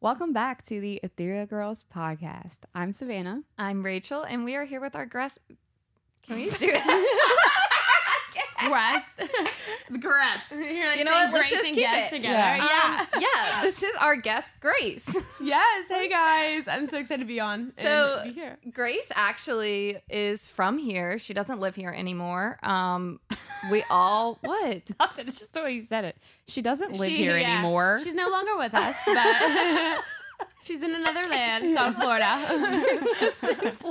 Welcome back to the Ethereal Girls podcast. I'm Savannah. I'm Rachel, and we are here with our guest. Can we do it? Grass. Grass. You're like You know what? Let's Grace just keep it. together. Yeah. Yeah. Um, yeah, this is our guest, Grace. yes. Hey guys. I'm so excited to be on. So- be here. Grace actually is from here. She doesn't live here anymore. Um, we all what? Nothing. It's just the way you said it. She doesn't live She- here yeah. anymore. She's no longer with us, but she's in another land called Florida.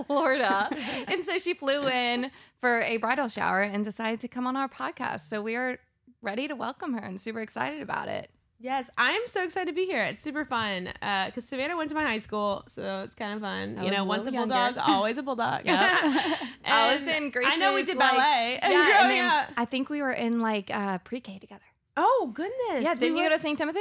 Florida. And so she flew in for a bridal shower and decided to come on our podcast. So we are ready to welcome her and super excited about it. yes, I'm so excited to be here. It's super fun because Savannah went to my high school, so it's kind of fun. I you know, once a little bulldog, always a bulldog. Yep. I was in I know we did like- ballet. Yeah, growing and then up. I think we were in like uh, pre-K together. Oh goodness. Yeah, didn't you were- go to St. Timothy?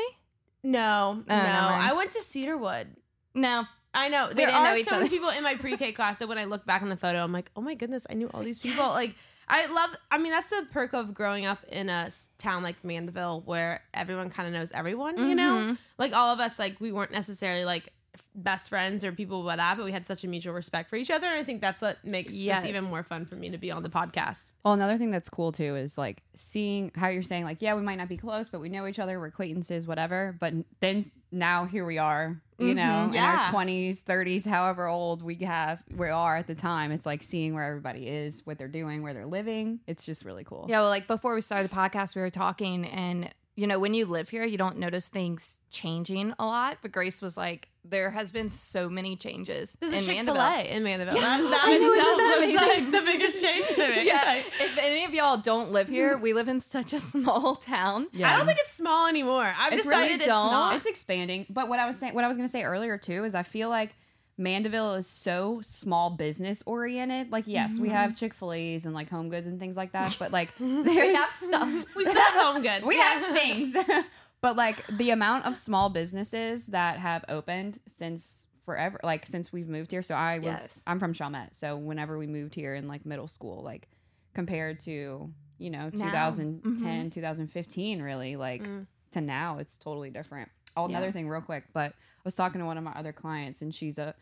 No, no. never. I went to Cedarwood. No. I know there didn't are know each so many other. people in my pre-K class. So when I look back on the photo, I'm like, oh my goodness, I knew all these people. Yes. Like, I love. I mean, that's the perk of growing up in a town like Mandeville, where everyone kind of knows everyone. You know, Mhm. like all of us, like we weren't necessarily like best friends or people with that, but we had such a mutual respect for each other. And I think that's what makes Yes. this even more fun for me to be on the podcast. well, another thing that's cool too is like seeing how you're saying, like, yeah, we might not be close, but we know each other, we're acquaintances, whatever. But then now here we are, you know, Mhm. in our 20s, 30s, however old we have, we are at the time. It's like seeing where everybody is, what they're doing, where they're living. It's just really cool. Yeah, well, like before we started the podcast, we were talking, and you know, when you live here, you don't notice things changing a lot. But Grace was like, there has been so many changes There's a in Chick Fil Mandeville. A in Mandeville. Yeah, that that I know, isn't itself that was like the biggest change to me. Yeah, Like, if any of y'all don't live here, we live in such a small town. Yeah. I don't think it's small anymore. I've It's decided really it's don't. not. It's expanding. But what I was saying, what I was going to say earlier too, is I feel like Mandeville is so small business oriented. Like, yes, we have mm-hmm. Chick Fil A's and like Home Goods and things like that. But like, We have stuff. we still have home Goods. we Yeah. have things. But like the amount of small businesses that have opened since forever, like since we've moved here. So I was, Yes. I'm from Chalmette. So whenever we moved here in like middle school, like compared to you know Now. 2010, 2015, really like Mm. to now, it's totally different. Oh, Yeah. another thing, real quick, but I was talking to one of my other clients, and she's a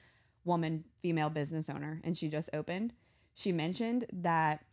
woman, female business owner, and she just opened. She mentioned that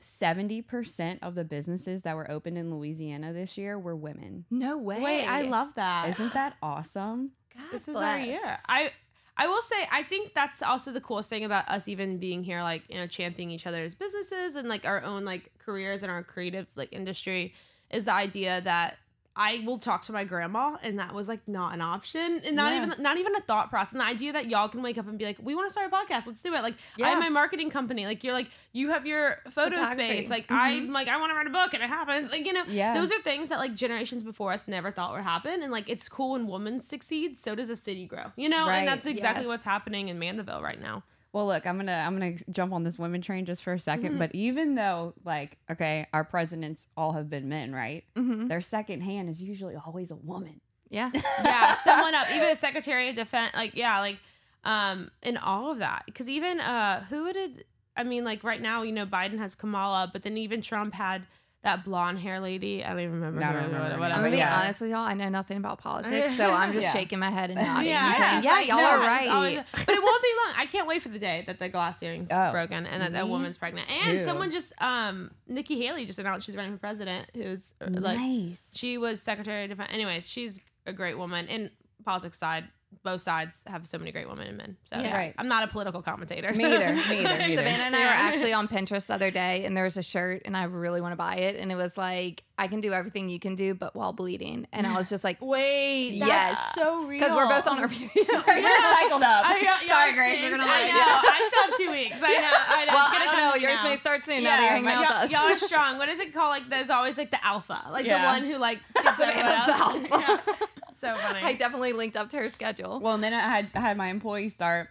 70% of the businesses that were opened in Louisiana this year were women. No way. Wait, I love that. Isn't that awesome? God this is our year. I I will say I think that's also the coolest thing about us even being here, like you know, championing each other's businesses and like our own like careers and our creative like industry is the idea that I will talk to my grandma, and that was like not an option, and not Yeah. even not even a thought process. And the idea that y'all can wake up and be like, "We want to start a podcast, let's do it." Like I have my marketing company, like you're like you have your photo space, like I'm mm-hmm. like I want to write a book, and it happens. Like you know, Yeah. those are things that like generations before us never thought would happen, and like it's cool when women succeed. So does a city grow, you know, Right, and that's exactly yes. what's happening in Mandeville right now. Well, look, I'm gonna I'm gonna jump on this women train just for a 2nd But even though, like, okay, our presidents all have been men, right? Mhm. Their second hand is usually always a woman. Yeah. yeah, someone up, even the Secretary of Defense, like yeah, like um, and all of that. Because even uh, who did I mean, like right now, you know, Biden has Kamala, but then even Trump had that blonde hair lady. I don't even remember. No, I her, don't remember her I'm whatever. gonna be yeah. honest with y'all. I know nothing about politics, so I'm just Yeah. shaking my head and nodding. Yeah, and saying, yeah, yeah, y'all are right. always- but it won't be long. I can't wait for the day that the glass earrings Oh, broken and that that woman's pregnant. And someone just, um, Nikki Haley just announced she's running for president. Who's uh, like, nice. she was Secretary of Defense. Anyways, she's a great woman. In politics side, both sides have so many great women and men. So Yeah. Right. I'm not a political commentator. Me either. Me either. me either. Savannah and I were actually on Pinterest the other day, and there was a shirt, and I really want to buy it. And it was like, I can do everything you can do, but while bleeding. And I was just like, Wait, that's yes, so real. because we're both on our periods. Sorry, you're cycled up. I, yeah, Sorry, yeah, Grace. We're gonna I let know. you. I still have two weeks. I know. I know. Well, it's I gonna don't come know. Yours now. may start soon. Yeah, now you're hanging out y'all, with us. y'all are strong. What is it called? Like there's always like the alpha, like Yeah. the one who like gets Savannah's the else. alpha. Yeah. So funny. I definitely linked up to her schedule. Well, and then I had I had my employee start,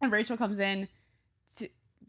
and Rachel comes in to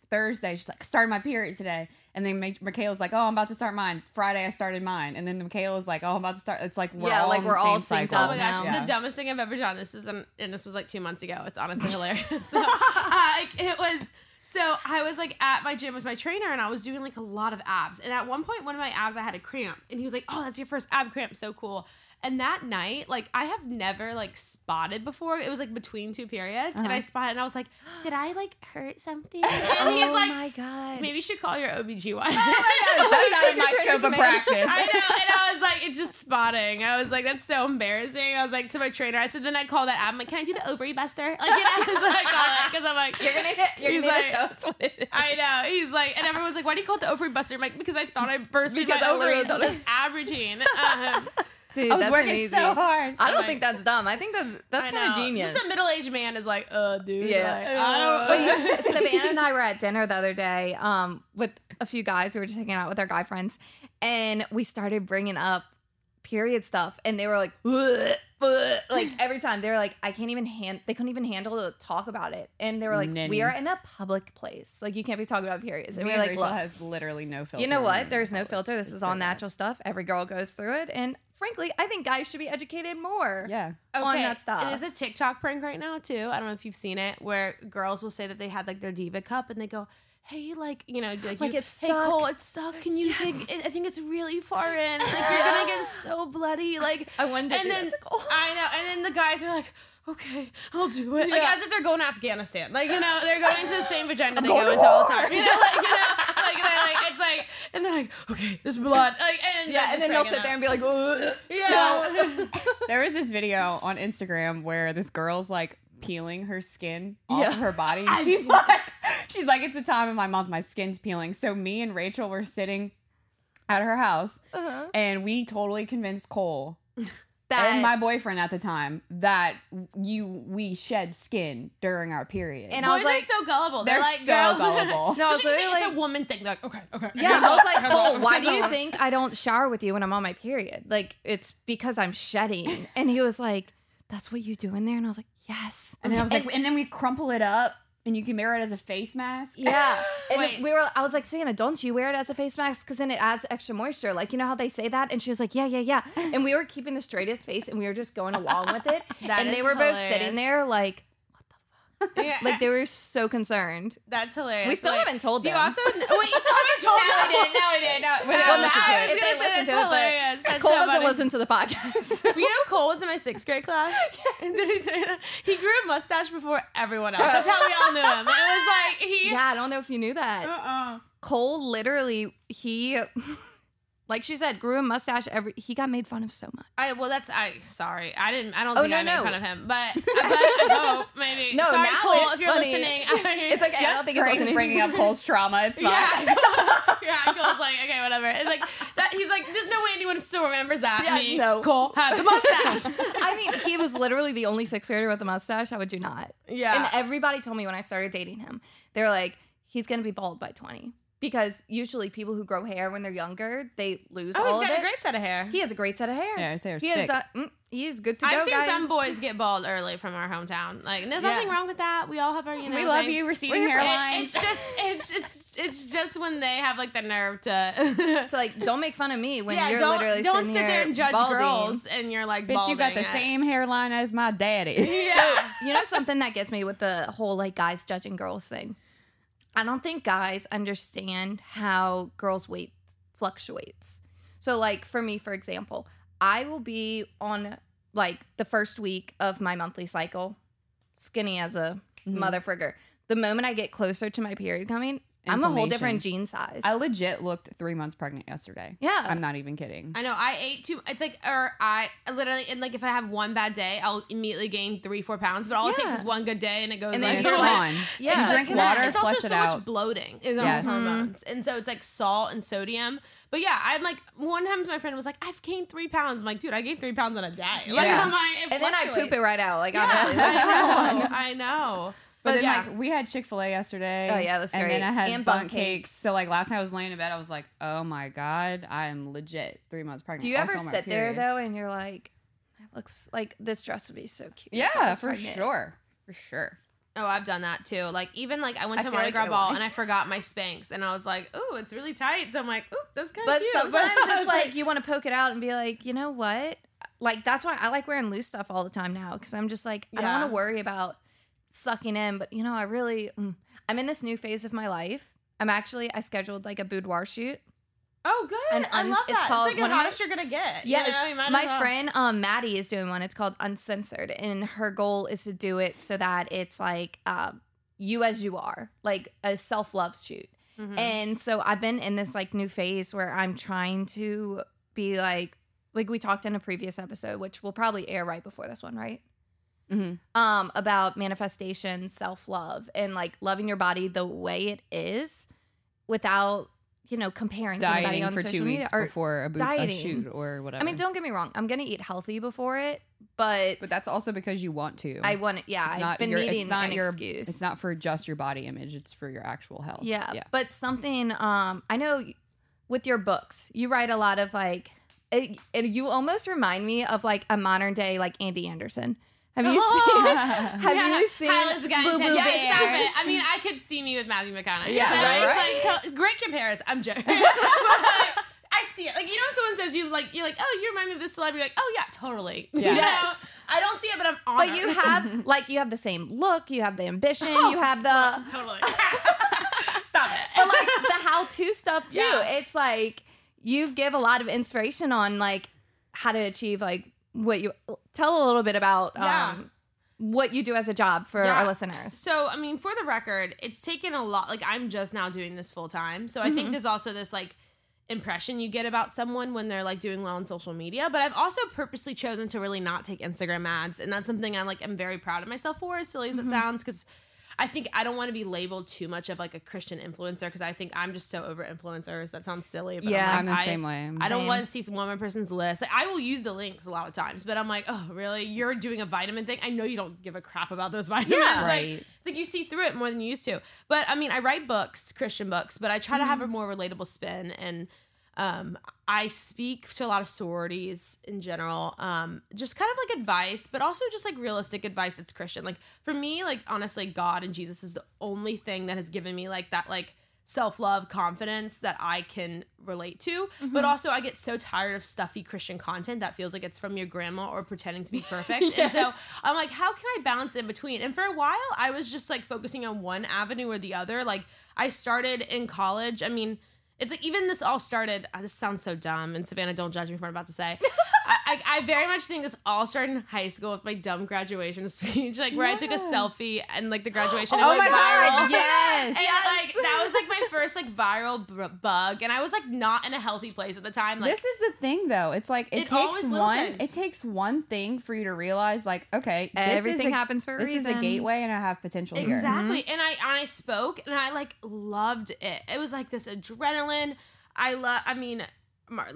Thursday. She's like, started my period today, and then Ma- Michaela's like, oh, I'm about to start mine. Friday, I started mine, and then Michaela's like, oh, I'm about to start. It's like we're Yeah, all like we're all same synced up Oh my gosh, now. the dumbest thing I've ever done. This was, um, and this was like two months ago. It's honestly hilarious. So, uh, it was. So I was like at my gym with my trainer, and I was doing like a lot of abs. And at one point, one of my abs, I had a cramp, and he was like, "Oh, that's your first ab cramp. So cool." And that night, like I have never like spotted before. It was like between two periods, and I Uh-huh. spotted, and I was like, "Did I like hurt something?" And he's oh like, my god. "Maybe you should call your OBGYN." That's out of my scope of practice. I know, and I was like, it's just spotting. I was like, that's so embarrassing. I was like to my trainer, I said, then I call that app. I'm like, can I do the ovary buster? Like, you know, that's what I call it because I'm like, You're gonna hit, you're He's gonna like- show us what it is. I know. He's like, and everyone's like, why do you call it the ovary buster? I'm like, because I thought I bursted Because my ovaries it- this ab routine. Um, Dude, I was that's working amazing. so hard. I don't Like- think that's dumb. I think that's that's kind of genius. Just a middle-aged man is like, uh, dude. Yeah. like, I don't. Wait, Savannah and I were at dinner the other day um, with a few guys who were just hanging out with our guy friends, and we started bringing up period stuff, and they were like, "Ugh, ugh." like every time they were like, I can't even hand, they couldn't even handle to talk about it, and they were like, we are in a public place, like you can't be talking about periods, and Me we were and like, Rachel look, has literally no filter. you know what? There's no filter. This It's is so all bad. natural stuff. Every girl goes through it, and frankly, I think guys should be educated more. Yeah. on that stuff. There's a TikTok prank right now too. I don't know if you've seen it, where girls will say that they had like their diva cup and they go, "Hey, like you know, like, Like, you, it's hey stuck." Cole, it's stuck. Can you take? It? I think it's really far in. Like you're gonna get so bloody. Like I to and then Cole. Oh. I know, and then the guys are like. Okay, I'll do it. Like Yeah. as if they're going to Afghanistan. Like you know, they're going to the same vagina they go into all the time. You know, like you know, like they're like it's like, and they're like, okay, there's blood. Like and Yeah, and then they'll sit there and be like, "Ugh." yeah. There was this video on Instagram where this girl's like peeling her skin off Yeah. her body. And she's like, she's like, it's a time of my month, my skin's peeling. So me and Rachel were sitting at her house Uh-huh. and we totally convinced Cole That and my boyfriend at the time that you we shed skin during our period. And I Boys was like- are so gullible. They're, They're like so girl. gullible. No, I was But you say literally it's like- a woman thing. They're Like okay, okay. Yeah, I was like, Cole, why do you think I don't shower with you when I'm on my period? Like, it's because I'm shedding. And he was like, that's what you do in there? And I was like, yes. and then I was like, and then we crumple it up and you can wear it as a face mask. Yeah. And we were, I was like, Santa, don't you wear it as a face mask? Because then it adds extra moisture. Like, you know how they say that? And she was like, yeah, yeah, yeah. And we were keeping the straightest face and we were just going along with it. That and is they were both hilarious. sitting there like, Yeah, like they were so concerned. that's hilarious. We still Wait, haven't told Do you also? Wait, you still haven't told No, them? we didn't. No, we didn't. No, we didn't listen to I it. If gonna they say listen that's to it, but hilarious. That's Cole so doesn't funny. listen to the podcast. You know, Cole was in my sixth grade class. And then he, he grew a mustache before everyone else. That's how we all knew him. It was like he. yeah, I don't know if you knew that. Uh-uh. Cole literally he like she said grew a mustache every he got made fun of so much. I well, that's I. Sorry, I didn't. I don't Oh, think no, I made no. fun of him, but, but I hope maybe. No, sorry, now Cole, it's if you're funny. listening. It's like I don't Just think it's Grace bringing up Cole's trauma. It's fine. Yeah. yeah, Cole's like, okay, whatever. It's like that he's like, there's no way anyone still remembers that. Yeah, Me, no. Cole had the mustache. I mean, he was literally the only sixth grader with a mustache. How would you not? yeah. And everybody told me when I started dating him, they were like, he's gonna be bald by twenty. Because usually people who grow hair when they're younger, they lose oh, all he's of got it. a great set of hair. he has a great set of hair. Yeah, his hair's he is. thick. Uh, mm, he's good to go, I've seen guys. some boys get bald early from our hometown. Like, there's Yeah. nothing wrong with that. We all have our, you know. we love things. you, receding We're here It- hairlines. it's just, it's, it's, it's just when they have like the nerve to. So like, don't make fun of me when yeah, you're don't, literally don't sitting sit there and judge balding. girls and you're like, Bitch, you got the balding. same hairline as my daddy. Yeah. you know something that gets me with the whole like guys judging girls thing i don't think guys understand how girls weight fluctuates. So like for me for example i will be on like the first week of my monthly cycle skinny as a mm-hmm. mother frigger the moment i get closer to my period coming i'm a whole different gene size I legit looked three months pregnant yesterday. Yeah. I'm not even kidding. I know. I ate too. It's like, or I literally, and like, if I have one bad day, I'll immediately gain three, four pounds. But all it takes Yeah. is one good day, and it goes And like, then it's you're you're like- gone. Yeah. And drink It's water, It's also flush so it much out. bloating is on Yes. hormones, and so it's like salt and sodium. But yeah, I'm like one time my friend was like, "I've gained three pounds." I'm like, "Dude, I gained three pounds on a day." Like, Yeah. I'm like, it and then i poop fluctuates. it right out like Yeah, honestly like, I know. I know. But, But then, yeah. like, we had Chick fil A yesterday. Oh, yeah, it was And great. then I had And bun bun cakes. So, like, last night I was laying in bed, I was like, oh my God, I am legit three months pregnant. Do you Also ever on my sit there though and you're like, it looks like this dress would be so cute? Yeah, for pregnant." sure. For sure. Oh, I've done that too. Like even like I went to feel Mardi like Gras I ball and I forgot my Spanx, and I was like, "Ooh, it's really tight." So I'm like, "Ooh, that's kind of But cute." sometimes I was it's like you want to poke it out and be like, you know what? Like that's why I like wearing loose stuff all the time now because I'm just like I don't want to worry about sucking in. But you know, I really mm, I'm in this new phase of my life. I'm actually I scheduled like a boudoir shoot Oh, good. And I uns- love it's that. called it's like one the of my- hottest you're gonna get. Yes, you know, you my well. friend um Maddie is doing one. It's called Uncensored, and her goal is to do it so that it's like uh, you as you are, like a self love shoot. Mhm. And so I've been in this like new phase where I'm trying to be like like we talked in a previous episode, which will probably air right before this one, right? Hmm Um, about manifestation, self love, and like loving your body the way it is, without you know comparing Dieting on for social two media. weeks Or, before a, boot, a shoot or whatever. I mean, don't get me wrong. I'm gonna eat healthy before it, but, But that's also because you want to. I want it. Yeah, It's I've not been your. needing It's not an your. excuse. It's not for just your body image. It's for your actual health. Yeah, Yeah. but something. Um, I know with your books, you write a lot of like, it, and you almost remind me of like a modern day like Andy Anderson. Have you seen? Have Yeah, you seen Hyla's got Boo Boo intent- Bear? Yeah, stop it. I mean, I could see me with Matthew McConaughey. Yeah, So right? It's like to- great comparison. I'm joking. I see it. Like you know, when someone says you like, you're like, oh, you remind me of this celebrity. Like, oh yeah, totally. You Yeah. know? I don't see it, but I'm honored. But you have like you have the same look, you have the ambition, Oh, you have the totally. Stop it. but like the how-to stuff too. Yeah. It's like you give a lot of inspiration on like how to achieve like what you tell a little bit about Yeah. um what you do as a job for Yeah. our listeners. So, I mean, for the record, it's taken a lot. Like, I'm just now doing this full time. So, I think there's also this, like, impression you get about someone when they're, like, doing well on social media. But I've also purposely chosen to really not take Instagram ads. And that's something I'm, like, I'm very proud of myself for, as silly as it sounds. Because I think I don't want to be labeled too much of, like, a Christian influencer. Because I think I'm just so over influencers. That sounds silly. But Yeah, I'm, I'm the I- same way. I'm I don't Same. want to see some one person's list. Like, I will use the links a lot of times, but I'm like, oh, really? You're doing a vitamin thing? I know you don't give a crap about those vitamins. Yeah. Like, Right. it's like you see through it more than you used to. But I mean, I write books, Christian books, but I try to have mm-hmm. a more relatable spin and um, I speak to a lot of sororities in general. Um, just kind of like advice, but also just like realistic advice that's Christian. Like for me, like honestly, God and Jesus is the only thing that has given me like that like self-love confidence that I can relate to. But also I get so tired of stuffy Christian content that feels like it's from your grandma or pretending to be perfect. And so I'm like, how can I balance in between? And for a while I was just like focusing on one avenue or the other. Like I started in college. I mean, it's like even this all started. Uh, this sounds so dumb, and Savannah, don't judge me for what I'm about to say. I, I, I very much think this all started in high school with my dumb graduation speech, like where I took a selfie and like the graduation. Oh it my went God, viral. yes. And like that was like my first like viral b- bug, and I was like not in a healthy place at the time. Like this is the thing though. It's like it, It takes one things. it takes one thing for you to realize like, okay, this Everything is a, happens for a reason. this is a gateway and I have potential here. Exactly. Mm-hmm. And I and I spoke and I like loved it. It was like this adrenaline. I love I mean Mar-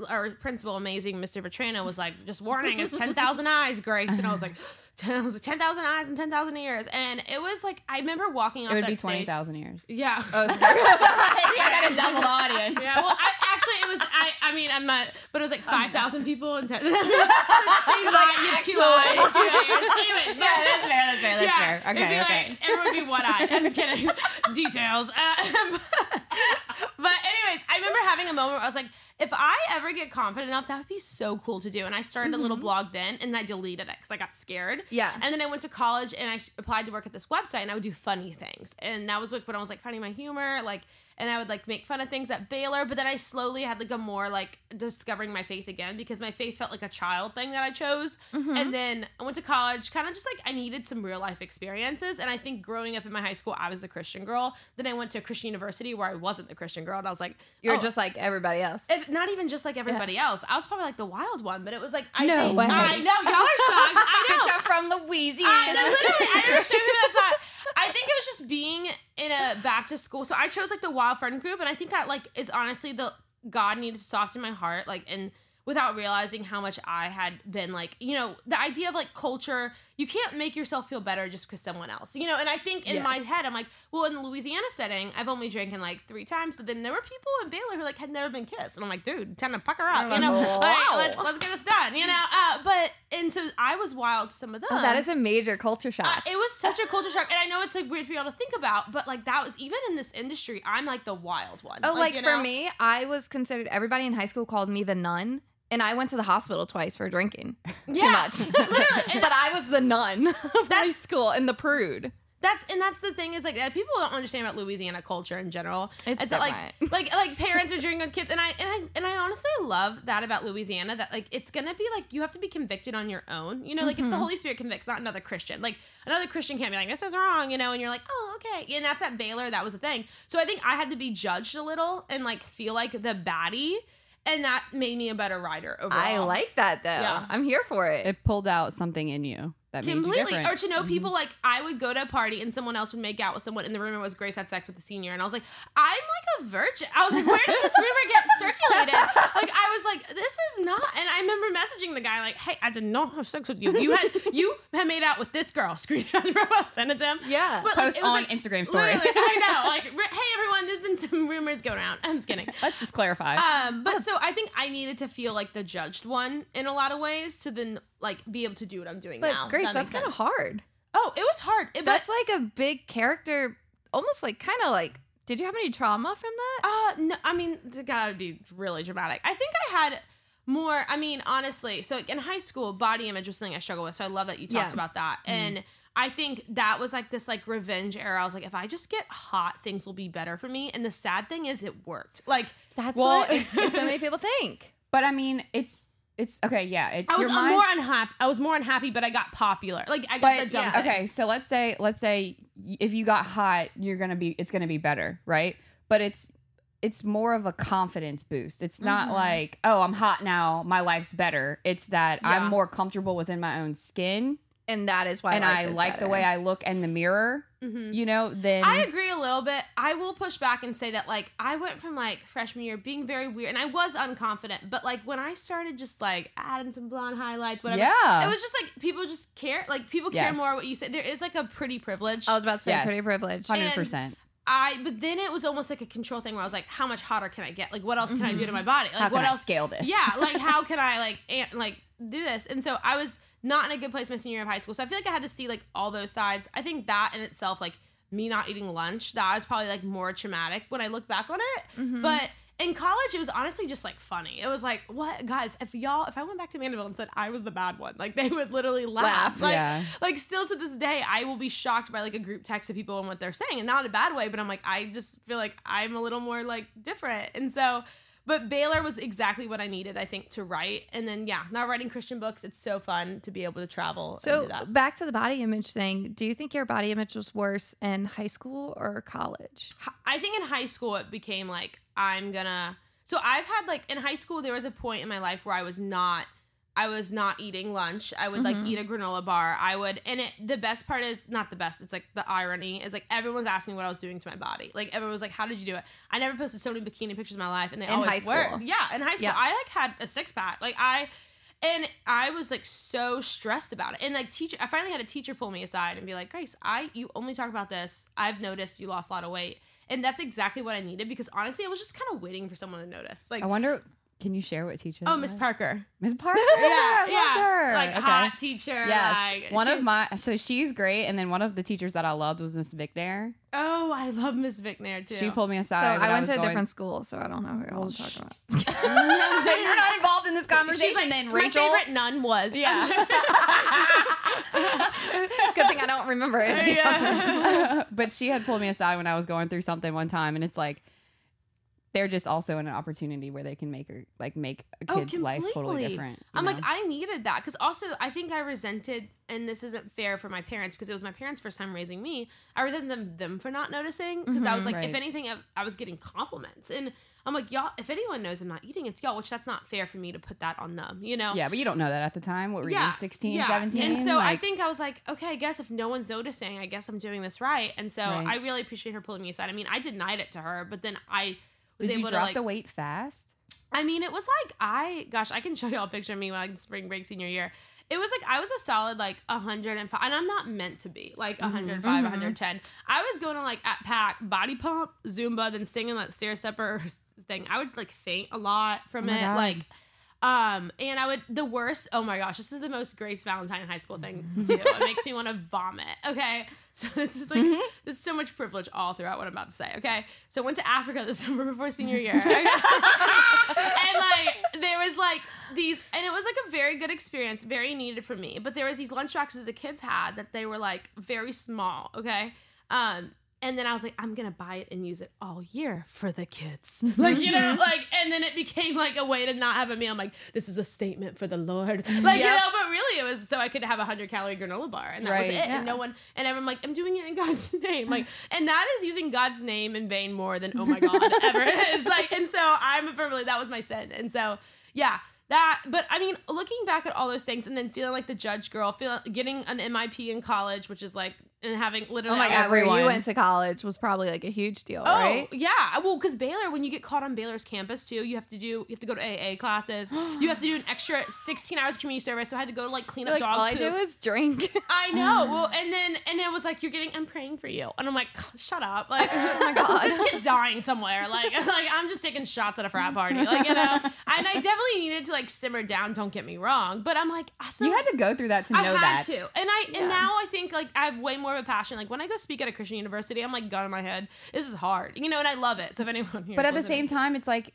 our principal, amazing Mr. Vetrano, was like, just warning, it's 10,000 eyes, Grace. And I was like, 10, it 10,000 eyes and 10,000 ears. And it was like, I remember walking off It would that be twenty thousand years. Yeah. Oh, sorry. you gotta double audience. Yeah, well, I, actually, it was. I. I mean, I'm not, but it was like five thousand people in ten. Same eye, you have two eyes, two ears. Anyways, Yeah, that's fair. That's fair. That's fair. Okay. Okay. Like, everyone would be one eyed. I'm just kidding. Details. Uh, but anyways, I remember having a moment where I was like, if I ever get confident enough, that would be so cool to do. And I started a little mm-hmm. blog then, and I deleted it because I got scared. Yeah. And then I went to college and I applied to work at this website, and I would do funny things. And that was like when I was like finding my humor, like. And I would like make fun of things at Baylor, but then I slowly had like a more like discovering my faith again because my faith felt like a child thing that I chose. Mm-hmm. And then I went to college, kind of just like I needed some real life experiences. And I think growing up in my high school, I was a Christian girl. Then I went to a Christian university where I wasn't the Christian girl, and I was like, You're oh, just like everybody else. if, not even just like everybody else. I was probably like the wild one, but it was like I No think, way. I know y'all are shocked. I know. Bitch, I'm from Louisiana. I, no, literally, I remember showing you that time. I think it was just being in a back to school. So I chose like the wild friend group, and I think that like is honestly the God needed to soften my heart, like and without realizing how much I had been like, you know, the idea of like culture, you can't make yourself feel better just because someone else, you know. And I think in my head, I'm like, well, in the Louisiana setting, I've only drinking like three times, but then there were people in Baylor who like had never been kissed, and I'm like, dude, kind to pucker up, you know, Wow. like, let's let's get this done, you know. Uh, but and so I was wild to some of them. Oh, that is a major culture Uh, shock. it was such a culture shock, and I know it's like weird for y'all to think about, but like that was even in this industry, I'm like the wild one. Oh, like, you for know? me, I was considered. Everybody in high school called me the nun, and I went to the hospital twice for drinking too Yeah, much. literally, and but I was the nun of high school and the prude. That's and that's the thing is like that people don't understand about Louisiana culture in general. It's that, like like like parents are drinking with kids, and I and I and I honestly love that about Louisiana that like it's gonna be like you have to be convicted on your own. You know, like it's Mm-hmm. the Holy Spirit convicts, not another Christian. Like another Christian can't be like this is wrong, you know, and you're like oh okay, and that's at Baylor. That was the thing. So I think I had to be judged a little and like feel like the baddie, and that made me a better rider overall. I like that though. Yeah. I'm here for it. It pulled out something in you that completely. Mm-hmm. or to know people like i would go to a party and someone else would make out with someone and the room, rumor was grace had sex with the senior and i was like i'm like a virgin i was like where did this rumor get circulated like i was like this is not and i remember messaging the guy like hey i did not have sex with you you had you had made out with this girl screenshot the robot send it to him Yeah. but like, Post it was on like, Instagram story. i know like hey everyone there's been some rumors going around i'm just kidding Let's just clarify. um, but so I think I needed to feel like the judged one in a lot of ways to then like be able to do what I'm doing but now. Grace, That that's kind of hard. Oh, it was hard. It, That's like a big character, almost like kind of like. Did you have any trauma from that? Uh, no, I mean, it gotta be really dramatic. I think I had more. I mean, honestly, so in high school, body image was something I struggled with. So I love that you talked Yeah. about that. And I think that was like this like revenge era. I was like, if I just get hot, things will be better for me. And the sad thing is, it worked. Like That's Well, what it's, it's so many people think. but I mean, it's it's okay. Yeah, it's I was your mind. more unhappy. I was more unhappy, but I got popular. Like I got but the dumb. yeah, okay, so let's say let's say if you got hot, you're gonna be it's gonna be better, right? But it's it's more of a confidence boost. It's not Mhm. like oh I'm hot now, my life's better. It's that Yeah. I'm more comfortable within my own skin, And that is why and life I is like the way I look in the mirror. Mhm. You know, then I agree a little bit. I will push back and say that like I went from like freshman year being very weird and I was unconfident, but like when I started just like adding some blonde highlights, whatever. yeah, It was just like people just care. Like people care Yes. more what you say. There is like a pretty privilege. I was about to say Yes. pretty privilege. hundred percent. I but then it was almost like a control thing where I was like, how much hotter can I get? Like what else can I do to my body? Like How can what I else scale this? yeah, like how can I like an- like do this? And so I was not in a good place my senior year of high school. So I feel like I had to see like all those sides. I think that in itself, like me not eating lunch, that was probably like more traumatic when I look back on it. Mhm. But in college, it was honestly just like funny. It was like, what guys? If y'all, if I went back to Mandeville and said I was the bad one, like they would literally laugh. Laugh, Like, yeah. like still to this day, I will be shocked by like a group text of people and what they're saying, and not in a bad way. But I'm like, I just feel like I'm a little more like different, and so. But Baylor was exactly what I needed, I think, to write. And then yeah, now writing Christian books, it's so fun to be able to travel. and So do that. back to the body image thing. Do you think your body image was worse in high school or college? I think in high school it became like I'm gonna. So I've had like in high school there was a point in my life where I was not. I was not eating lunch. I would Mhm. like eat a granola bar. I would, and it. The best part is not the best. It's like the irony is like everyone's asking me what I was doing to my body. Like everyone was like, "How did you do it?" I never posted so many bikini pictures in my life, and they In always high school. worked. Yeah, in high school, Yeah. I like had a six pack. Like I, and I was like so stressed about it. And like teacher, I finally had a teacher pull me aside and be like, Grace, I you only talk about this. I've noticed you lost a lot of weight. And that's exactly what I needed because honestly, I was just kind of waiting for someone to notice. Like, I wonder. Can you share what teacher? oh, Miss? Parker. Miss Parker. Yeah, I yeah. her. Like Okay. hot teacher. Yes, Like, one she- of my so she's great, and then one of the teachers that I loved was Miss Vicknair. Oh, I love Miss Vicknair too. She pulled me aside. when I went was to a going- different school, so I don't know who y'all Well, are sh- talking You're not involved in this conversation. She's like, then my Rachel. favorite nun was. Yeah. about. Good thing I don't remember it. Yeah. but she had pulled me aside when I was going through something one time, and it's like they're just also in an opportunity where they can make her like make a Oh, kid's life totally different. I'm like. I needed that because also I think I resented, and this isn't fair for my parents because it was my parents' first time raising me. I resented them, them for not noticing because I was Mhm. like, Right. if anything, I, I was getting compliments, and I'm like, y'all. If anyone knows I'm not eating, it's y'all. Which that's not fair for me to put that on them, you know? yeah, but you don't know that at the time. What were you, 16, yeah. 17? And so I think I was like, okay, I guess if no one's noticing, I guess I'm doing this right. And so Right. I really appreciate her pulling me aside. I mean, I denied it to her, but then I was did able you to drop like the weight fast? I mean, it was like I, gosh, I can show y'all a picture of me when I was spring break senior year. It was like I was a solid like 105, and I'm not meant to be like 105, Mhm. 110. I was going to like at pack body pump, Zumba, then singing that stair stepper thing. I would like faint a lot from Oh it, God. like. Um, and I would the worst. Oh my gosh, this is the most Grace Valentine high school thing to do. it makes me want to vomit. Okay, so this is like Mm-hmm. there's so much privilege all throughout what I'm about to say. Okay, so I went to Africa this summer before senior year, and like there was like these, and it was like a very good experience, very needed for me. But there was these lunch boxes the kids had that they were like very small. Okay. Um, and then I was like, I'm gonna buy it and use it all year for the kids. Like, you know, like, and then it became like a way to not have a meal. I'm like, this is a statement for the Lord. Like, you know, but really it was so I could have a hundred calorie granola bar. And that was it. Yeah. And no one and everyone like, I'm doing it in God's name. Like, and that is using God's name in vain more than oh my God ever is. Like, and so I'm firmly that was my sin. And so yeah. That, but I mean, looking back at all those things and then feeling like the judge girl, feeling getting an MIP in college, which is like, and having oh literally Oh my god, where Everyone. you went to college was probably like a huge deal, Oh right? yeah, well, because Baylor, when you get caught on Baylor's campus too, you have to do you have to go to AA classes. you have to do an extra sixteen hours community service. So I had to go to like clean up Like dog all I poop. do is drink. I know. Well, and then and it was like you're getting. I'm praying for you, and I'm like, shut up. Like, oh my God. this kid's dying somewhere. Like, like I'm just taking shots at a frat party. Like, you know. And I definitely needed to like simmer down. Don't get me wrong, but I'm like, I still- You had to go through that to I know had that. to, and I Yeah. and now I think like I have way more of a passion. Like when I go speak at a Christian university, I'm like gun in my head. This is hard, you know, and I love it. So if anyone here, But at the same time, it's like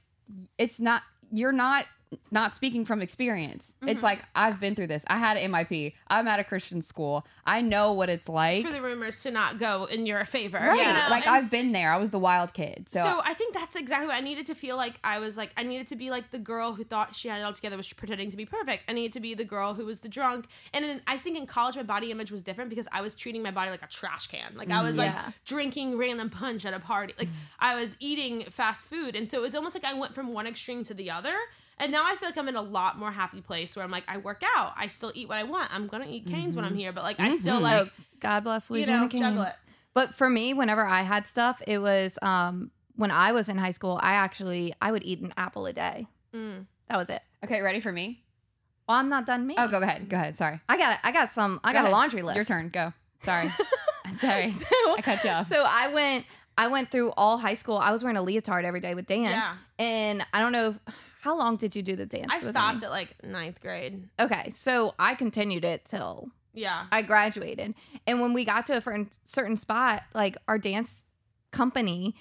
it's not you're not not speaking from experience. Mm-hmm. It's like I've been through this. I had an MIP. I'm at a Christian school. I know what it's like. for the rumors to not go in your favor, right. You know? Like And I've been there. I was the wild kid. So, So, I think that's exactly what I needed to feel like. I was like, I needed to be like the girl who thought she had it all together, was pretending to be perfect. I needed to be the girl who was the drunk. And then I think in college, my body image was different because I was treating my body like a trash can. Like I was like drinking random punch at a party. Like I was eating fast food, and so it was almost like I went from one extreme to the other. And now I feel like I'm in a lot more happy place where I'm like, I work out, I still eat what I want. I'm gonna eat canes when I'm here, but like I still Mhm. like. God bless you Louisiana know, juggle Canes. it. But for me, whenever I had stuff, it was um when I was in high school, I actually I would eat an apple a day. Mm. That was it. okay, ready for me? Well, I'm not done me. Oh, go ahead. Go ahead. Sorry. I got I got some I Go got ahead. a laundry list. Your turn. Go. Sorry. Sorry. so, I cut you off. so I went I went through all high school. I was wearing a leotard every day with dance. Yeah. And I don't know if, how long did you do the dance? I stopped me? at like ninth grade. Okay, so I continued it till Yeah. I graduated. And when we got to a certain spot, like our dance company,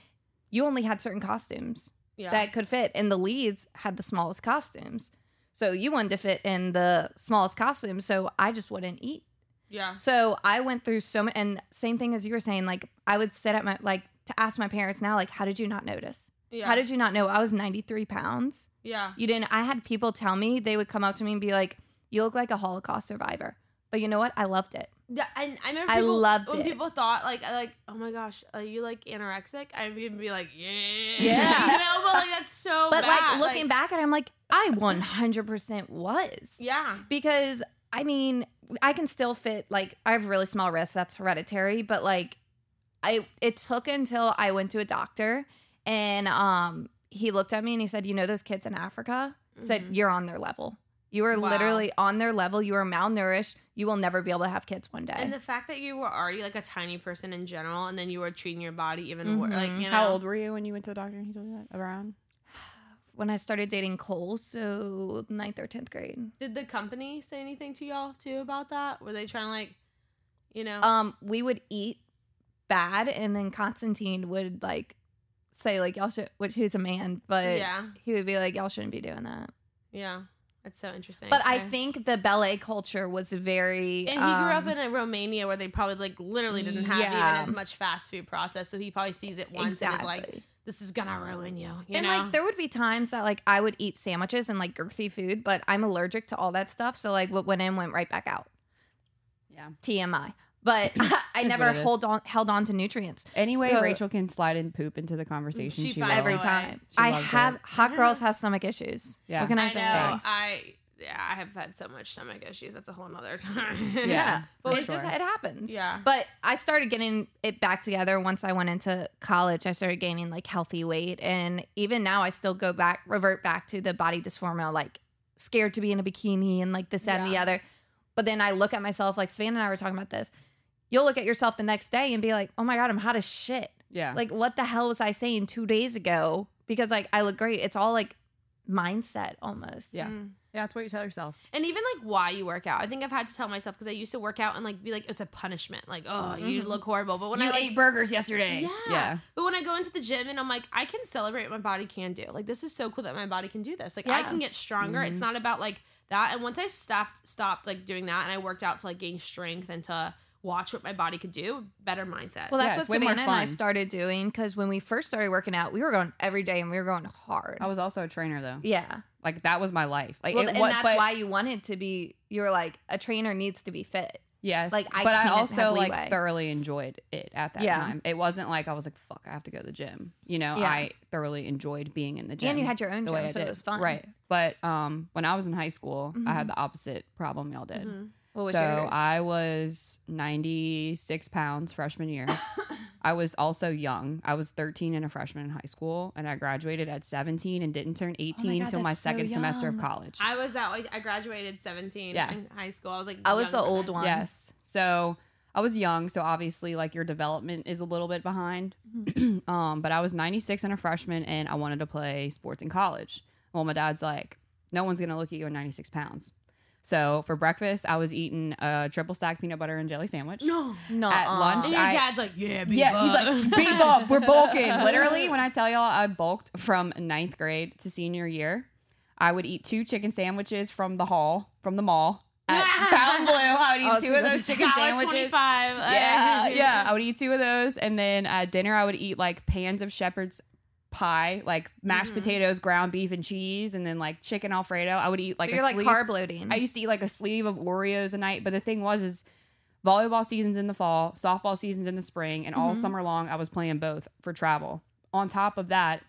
you only had certain costumes Yeah. that could fit, and the leads had the smallest costumes. So you wanted to fit in the smallest costume, so I just wouldn't eat. yeah. So I went through so many, and same thing as you were saying. Like I would sit at my like to ask my parents now, like, how did you not notice? Yeah. How did you not know I was ninety three pounds? Yeah. You didn't. I had people tell me they would come up to me and be like, "You look like a Holocaust survivor." But you know what? I loved it. Yeah, and I remember I people, loved when it. people thought like like oh my gosh, are you like anorexic? I'd even be like yeah, Yeah. you know, but like that's so. But bad. like looking back at it, I'm like, I 100% was. yeah, Because I mean, I can still fit like I have really small wrists. That's hereditary. But like, I it took until I went to a doctor and um he looked at me and he said, "You know those kids in Africa?" Said Mhm. you're on their level. You are Wow. literally on their level. You are malnourished. You will never be able to have kids one day. and the fact that you were already like a tiny person in general, and then you were treating your body even worse, like you know, How old were you when you went to the doctor and he told you that? Around? when I started dating Cole, so ninth or tenth grade. Did the company say anything to y'all too about that? Were they trying to like, you know? um we would eat bad and then constantine would like say like y'all should which who's a man but yeah, he would be like y'all shouldn't be doing that yeah, that's so interesting. but i Okay. think the ballet culture was very And he grew up um, in a Romania where they probably like literally didn't have Yeah. even as much fast food process, so he probably sees it once and is like, "This is gonna ruin you." You and know? like there would be times that like i would eat sandwiches and like girthy food but i'm allergic to all that stuff so like what went in went right back out Yeah. tmi but i Is never what it is. hold on held on to nutrients Anyway, So- Rachel can slide and poop into the conversation. She She, finds will. every time She i have it. hot girls have stomach issues Yeah. what can i, I say know. I yeah, I have had so much stomach issues. That's a whole nother time. Yeah. but it's it's just it happens. yeah. But I started getting it back together once I went into college. I started gaining like healthy weight, and even now I still go back, revert back to the body dysmorphia, like scared to be in a bikini and like this that, and the other. But then I look at myself, like Savannah and I were talking about this. You'll look at yourself the next day and be like, "Oh my god, I'm hot as shit." Yeah. Like, what the hell was I saying two days ago? Because like I look great. It's all like mindset almost. Yeah. Mm. Yeah, that's what you tell yourself. and even like why you work out. I think I've had to tell myself because I used to work out and like be like it's a punishment. Like oh, you Mhm. look horrible. But when you I like, ate burgers yesterday. Yeah. Yeah. But when I go into the gym and I'm like, I can celebrate what my body can do. Like this is so cool that my body can do this. Like I can get stronger. It's Mhm. not about like that. And once I stopped stopped like doing that and I worked out to like gain strength and to watch what my body could do, better mindset. Well, that's Yeah, what way Savannah and I started doing because when we first started working out, we were going every day and we were going hard. I was also a trainer though. yeah. Like that was my life. Like Well, it, and what, that's but, why you wanted to be. You were like a trainer needs to be fit. Yes. like, I but I also like thoroughly enjoyed it at that Yeah. time. It wasn't like I was like, fuck, I have to go to the gym. You know, Yeah. I thoroughly enjoyed being in the gym. And you had your own the gym, so it was fun. Right. But um when I was in high school, I Mhm. had the opposite problem y'all did. Mhm. What was so yours? I was 96 pounds freshman year. I was also young. I was 13 and a freshman in high school, and I graduated at 17 and didn't turn 18 God, until my that's so second semester of college. I was that. I graduated 17 Yeah. in high school. I was like I was the old one. Yes. So I was young, so obviously like your development is a little bit behind. Mm-hmm. um, but I was 96 and a freshman and I wanted to play sports in college. Well, my dad's like, no one's gonna look at you at 96 pounds. So for breakfast, I was eating a triple stack peanut butter and jelly sandwich. No. No. At lunch, And your I- dad's like, yeah, beef Yeah, he's like, beef up, we're bulking. Literally, when I tell y'all I bulked from ninth grade to senior year, I would eat two chicken sandwiches from the hall, from the mall. At Fontainebleau, I would eat Oh, two two of of those those. chicken sandwiches. 25. Yeah, yeah. I would eat two of those, and then at dinner I would eat like pans of shepherd's pie, like mashed Mhm. potatoes, ground beef, and cheese, and then like chicken alfredo. I would eat like so you're like sleeve- carb loading. I used to eat like a sleeve of Oreos a night, but the thing was is volleyball seasons in the fall, softball seasons in the spring, and all Mhm. summer long I was playing both for travel. On top of that,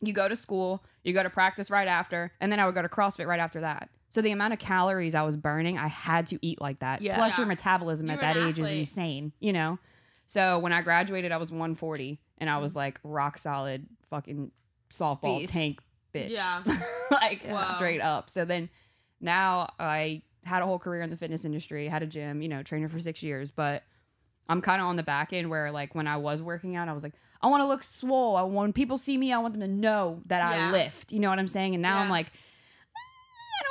you go to school, you go to practice right after, and then I would go to CrossFit right after that. So the amount of calories I was burning, I had to eat like that. Yeah. Plus Yeah. your metabolism You at that age is insane, you know? So when I graduated, I was 140 and I was like rock solid fucking softball Beast. tank bitch. Yeah. like straight up. So then now I had a whole career in the fitness industry, had a gym, you know, trainer for six years, but I'm kind of on the back end where like when I was working out, I was like, I want to look swole. I when people see me, I want them to know that Yeah. I lift. You know what I'm saying? And now I'm like,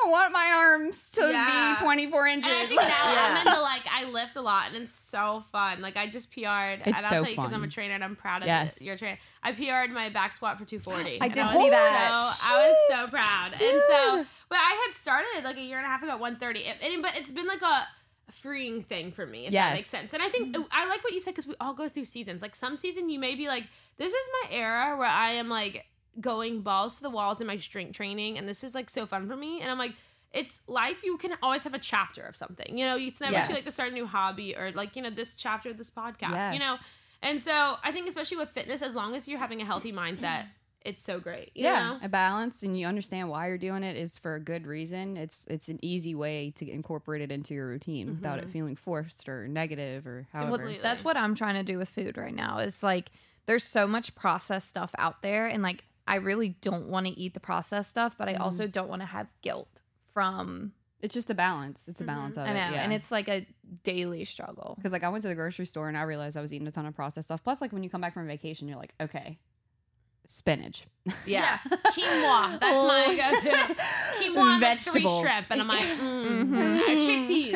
don't want my arms to Yeah. be 24 inches. And I think now Yeah. I'm into like I lift a lot and it's so fun. Like I just PR'd and It's I'll so tell you because I'm a trainer and I'm proud of Yes. the, your trainer. I PR'd my back squat for 240. I did see that. So, I was so proud. And so, Dude. but I had started like a year and a half ago at 130. And, and- but it's been like a freeing thing for me, if that makes sense. And I think mm. I like what you said because we all go through seasons. Like some season you may be like, this is my era where I am like going balls to the walls in my strength training, and this is like so fun for me. And I'm like, it's life. You can always have a chapter of something. You know, it's never too late to start a new hobby or like you know this chapter of this podcast. You know, and so I think especially with fitness, as long as you're having a healthy mindset, it's so great. You yeah, know? a balance, and you understand why you're doing it is for a good reason. It's it's an easy way to incorporate it into your routine without it Mhm. feeling forced or negative or however. Completely. That's what I'm trying to do with food right now. Is like there's so much processed stuff out there, and like I really don't want to eat the processed stuff, but I Mhm. also don't want to have guilt from. It's just a balance. It's a balance of I know, it. Yeah. and it's like a daily struggle. Because like I went to the grocery store and I realized I was eating a ton of processed stuff. Plus, like when you come back from vacation, you're like, okay, spinach, Yeah. Quinoa. That's my go-to. Quinoa that's three shrimp, and I'm like, mm, Mhm. chickpeas.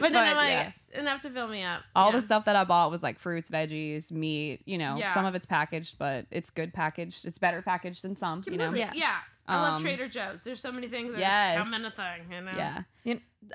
but then But, I'm like, yeah. Enough to fill me up. All Yeah. the stuff that I bought was like fruits, veggies, meat. You know, Yeah. some of it's packaged, but it's good packaged. It's better packaged than some. You know, Yeah. yeah. I love Um, Trader Joe's. There's so many things that yes. just come in a thing. You know? yeah.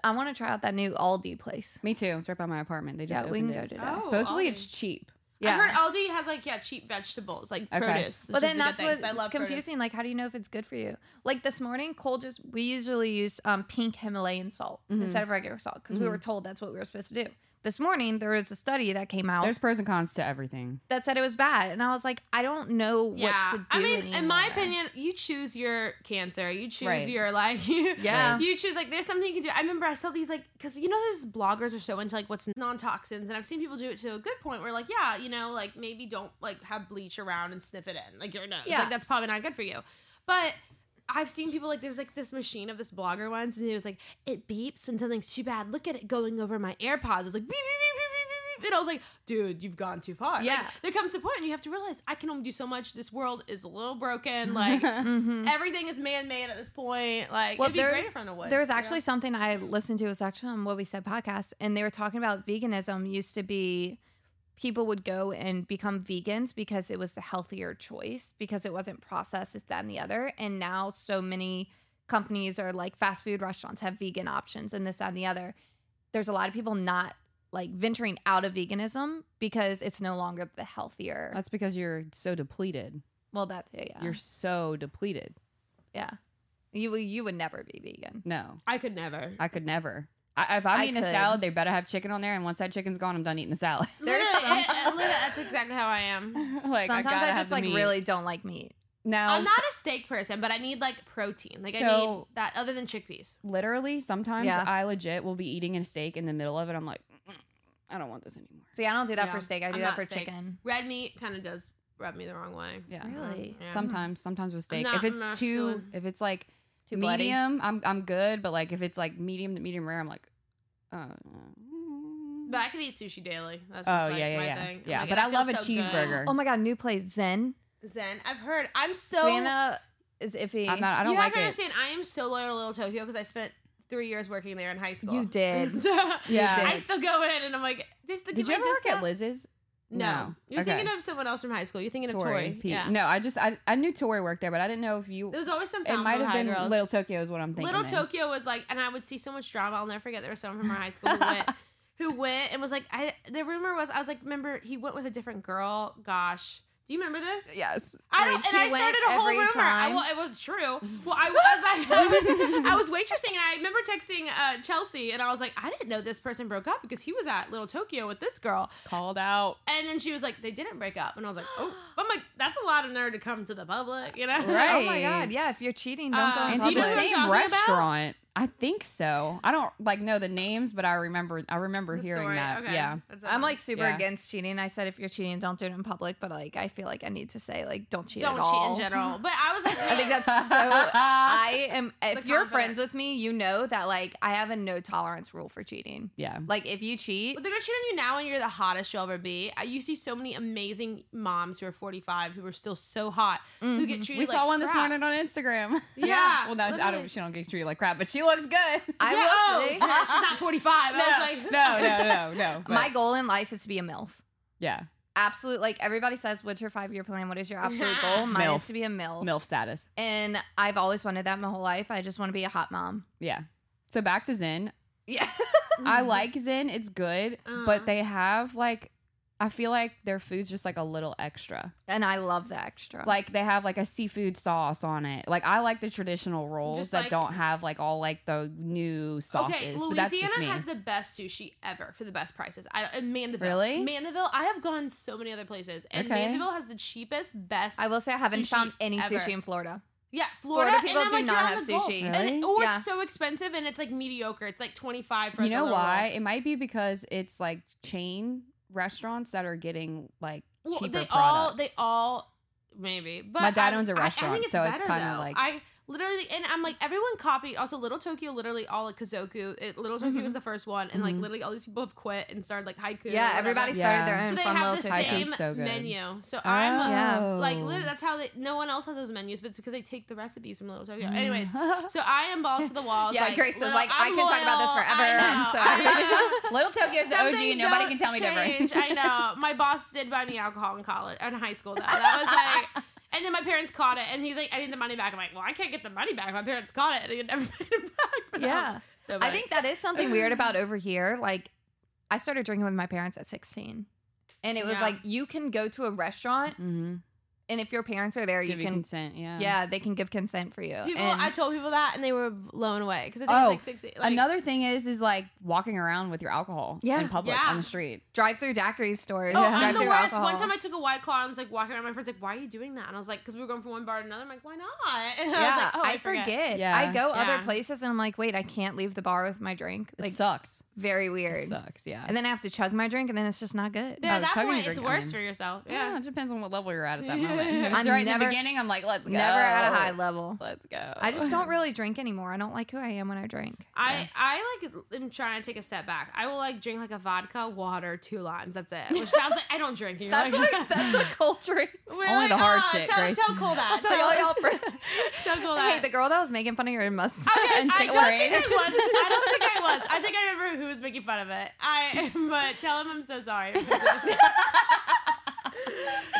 I want to try out that new Aldi place. Me too. It's right by my apartment. They just Yeah, we can opened go it. to that. Oh, Supposedly Aldi. it's cheap. Yeah. I heard Aldi has like yeah cheap vegetables like Okay. produce. But which then that's what's I love produce. confusing. Like, how do you know if it's good for you? Like this morning, Cole just we usually use um, pink Himalayan salt Mhm. instead of regular salt because we Mhm. were told that's what we were supposed to do. This morning, there was a study that came out There's pros and cons to everything. that said it was bad, and I was like, I don't know Yeah, what to do. I mean, in my anymore. opinion, you choose your cancer. You choose Right. your like. You, Yeah. You choose like there's something you can do. I remember I saw these like because you know these bloggers are so into like what's non toxins, and I've seen people do it to a good point where like yeah, you know like maybe don't like have bleach around and sniff it in like your nose. Yeah. Like that's probably not good for you, but. I've seen people like there's like this machine of this blogger once, and it was like it beeps when something's too bad. Look at it going over my AirPods. It's like beep beep beep beep beep beep. beep. And I was like, dude, you've gone too far. Like, Yeah. there comes a point and you have to realize I can only do so much. This world is a little broken. Like Mhm. everything is man made at this point. Like Well, it'd be great if on the woods. There was you know? actually something I listened to. It was actually on What We Said podcast, and they were talking about veganism used to be people would go and become vegans because it was the healthier choice because it wasn't processed, this, that, and the other. And now so many companies or like fast food restaurants have vegan options and this, that, and the other. There's a lot of people not like venturing out of veganism because it's no longer the healthier. That's because you're so depleted. well, that too, yeah. You're so depleted. yeah. You you would never be vegan. No, I could never. I could never. I, if I'm I eating a salad, they better have chicken on there. And once that chicken's gone, I'm done eating the salad. There's Literally, some- literally, that's exactly how I am. like Sometimes gotta I, have just the like meat. really don't like meat. Now, I'm not a steak person, but I need like protein. Like I need So- that other than chickpeas. literally sometimes Yeah. I legit will be eating a steak in the middle of it. I'm like, "Mm, I don't want this anymore. See, I don't do that Yeah. for steak. I I'm do that not for steak. chicken. Red meat kind of does rub me the wrong way. Yeah. Really? Yeah. Sometimes, sometimes with steak. not if it's too, masculine. if it's like Too bloody? medium, I'm I'm good. But like if it's like medium to medium rare, I'm like, uh, But I could eat sushi daily. That's oh just, like, yeah, yeah, my yeah, thing. I'm yeah. but and I, feel love a so good. cheeseburger. Oh my god, new place Zen. Zen. I've heard. I'm so. Savannah is iffy. I'm not. I don't you like have to it. understand. I am so loyal to Little Tokyo because I spent three years working there in high school. You did. So, Yeah. I still go in and I'm like, just the Did you ever work at Liz's? No. You're Okay. thinking of someone else from high school. You're thinking of Tori. Tori. Pete. Yeah. No, I just I, I knew Tori worked there, but I didn't know if you. There was always some It might have been girls. Little Tokyo is what I'm thinking. Little then. Tokyo was like, and I would see so much drama. I'll never forget. There was someone from our high school who went, who went and was like, I. The rumor was, I was like, remember he went with a different girl. Gosh, do you remember this? Yes. I Wait, don't, and I started a whole rumor. I, time? well, it was true. Well, I was, I, I was, I was waitressing, and I remember texting uh, Chelsea, and I was like, I didn't know this person broke up because he was at Little Tokyo with this girl, Called out. and then she was like, they didn't break up, and I was like, oh, I'm like, that's a lot of nerve to come to the public, you know? Right. Oh my god, yeah. If you're cheating, don't go Um, in And do you the know public. same talking about? Restaurant. I think so. I don't like know the names, but I remember. I remember The hearing story. that. Okay. Yeah. That's I'm like super Yeah. against cheating. I said if you're cheating, don't do it in public. But like, I feel like I need to say like, don't cheat don't at cheat all. in general. But I was like, I think that's so. I am. If The you're friends with me, you know that like I have a no tolerance rule for cheating. Yeah. Like if you cheat, But they're gonna cheat on you now, and you're the hottest you'll ever be. Uh, You see so many amazing moms who are 45 who are still so hot who get treated. We like saw one this morning on Instagram. Yeah, well, no, I literally. don't. She don't get treated like crap, but she looks good. I Yeah, will oh, say, yeah, she's not 45. no, I was like, no, no, no, no. but- my goal in life is to be a milf. yeah, Absolute. Like everybody says, what's your five year plan? What is your absolute goal? Mine Milf. is to be a milf. milf status. And I've always wanted that my whole life. I just want to be a hot mom. Yeah. So back to Zen. Yeah. I like Zen. It's good, Uh-huh. but they have like, I feel like their food's just like a little extra. and I love the extra. Like they have like a seafood sauce on it. Like I like the traditional rolls Just that like- don't have like all like the new sauces. Okay, but that's just Louisiana me. has the best sushi ever for the best prices. I in Mandeville. Really? Mandeville. I have gone so many other places, and Okay. Mandeville has the cheapest, best. I will say I haven't sushi found any ever. sushi in Florida. yeah, Florida, Florida and people I'm do like, not you're on have the go. sushi. and Really? Oh, or Yeah. it's so expensive, and it's like mediocre. It's like 25 for you like, a know little why? roll. It might be because it's like chain restaurants that are getting like Well, cheaper they products. all they all maybe. But My dad I- owns a restaurant, think it's so it's kinda like- I literally and I'm like everyone copied. Also, Little Tokyo literally all at Kazoku. It, Little Tokyo Mhm. was the first one, and like Mhm. literally all these people have quit and started like haiku. Yeah, whatever. everybody Yeah. started their own So they fun have little the Haiku. Same so good. menu. So I'm Oh. Yeah. like literally that's how they. No one else has those menus, but it's because they take the recipes from Little Tokyo. Mm. Anyways, so I am balls to the walls. Yeah, like, Grace was little- like, I I'm can talk about this forever, I know, I'm I. Little Tokyo's the OG, and nobody can tell me different. I know. My boss did buy me alcohol in college, in high school. Though that was like, and then my parents caught it, and he's like, "I need the money back." I'm like, "Well, I can't get the money back. My parents caught it, and they never paid it back." But, um, Yeah. so I think that is something weird about over here. Like, I started drinking with my parents at 16. And it was Yeah. like, you can go to a restaurant, mm-hmm. And if your parents are there, Give you you can, consent. Yeah. yeah, they can give consent for you. people. and I told people that, and they were blown away because I think Oh, it's like sixty. Like, Another thing is, is like walking around with your alcohol Yeah. in public Yeah. on the street. drive through daiquiri stores. Oh, drive I'm the worst. alcohol. One time I took a white claw and was like walking around. My friends like, "Why are you doing that?" And I was like, "Because we were going from one bar to another." I'm like, "Why not?" And I was yeah, like, "Oh, I, I, forget. forget." Yeah. I go other places and I'm like, wait, I can't leave the bar with my drink. It sucks. Very weird. It sucks. Yeah. And then I have to chug my drink, and then it's just not good. Yeah, Oh, at that chugging point, your it's drink, I worse mean- for yourself. yeah. Yeah. it depends on what level you're at at that moment. If it's I'm right in never- the beginning, I'm like, let's go. Never at a high level. Let's go. I just don't really drink anymore. I don't like who I am when I drink. I I like am trying to take a step back. I will like drink like a vodka, water, two limes. That's it. Which sounds like I don't drink. And you're That's like, what that's what cold drinks. We're Only the hard "Ah, shit, Tell, Grace." tell Cole that. I'll tell y'all y'all. For- Tell Cole hey, that. the girl that was making fun of your mustache. Okay, in I sixth don't grade. think I was. I don't think I was. I think I remember who was making fun of it. I but tell him I'm so sorry.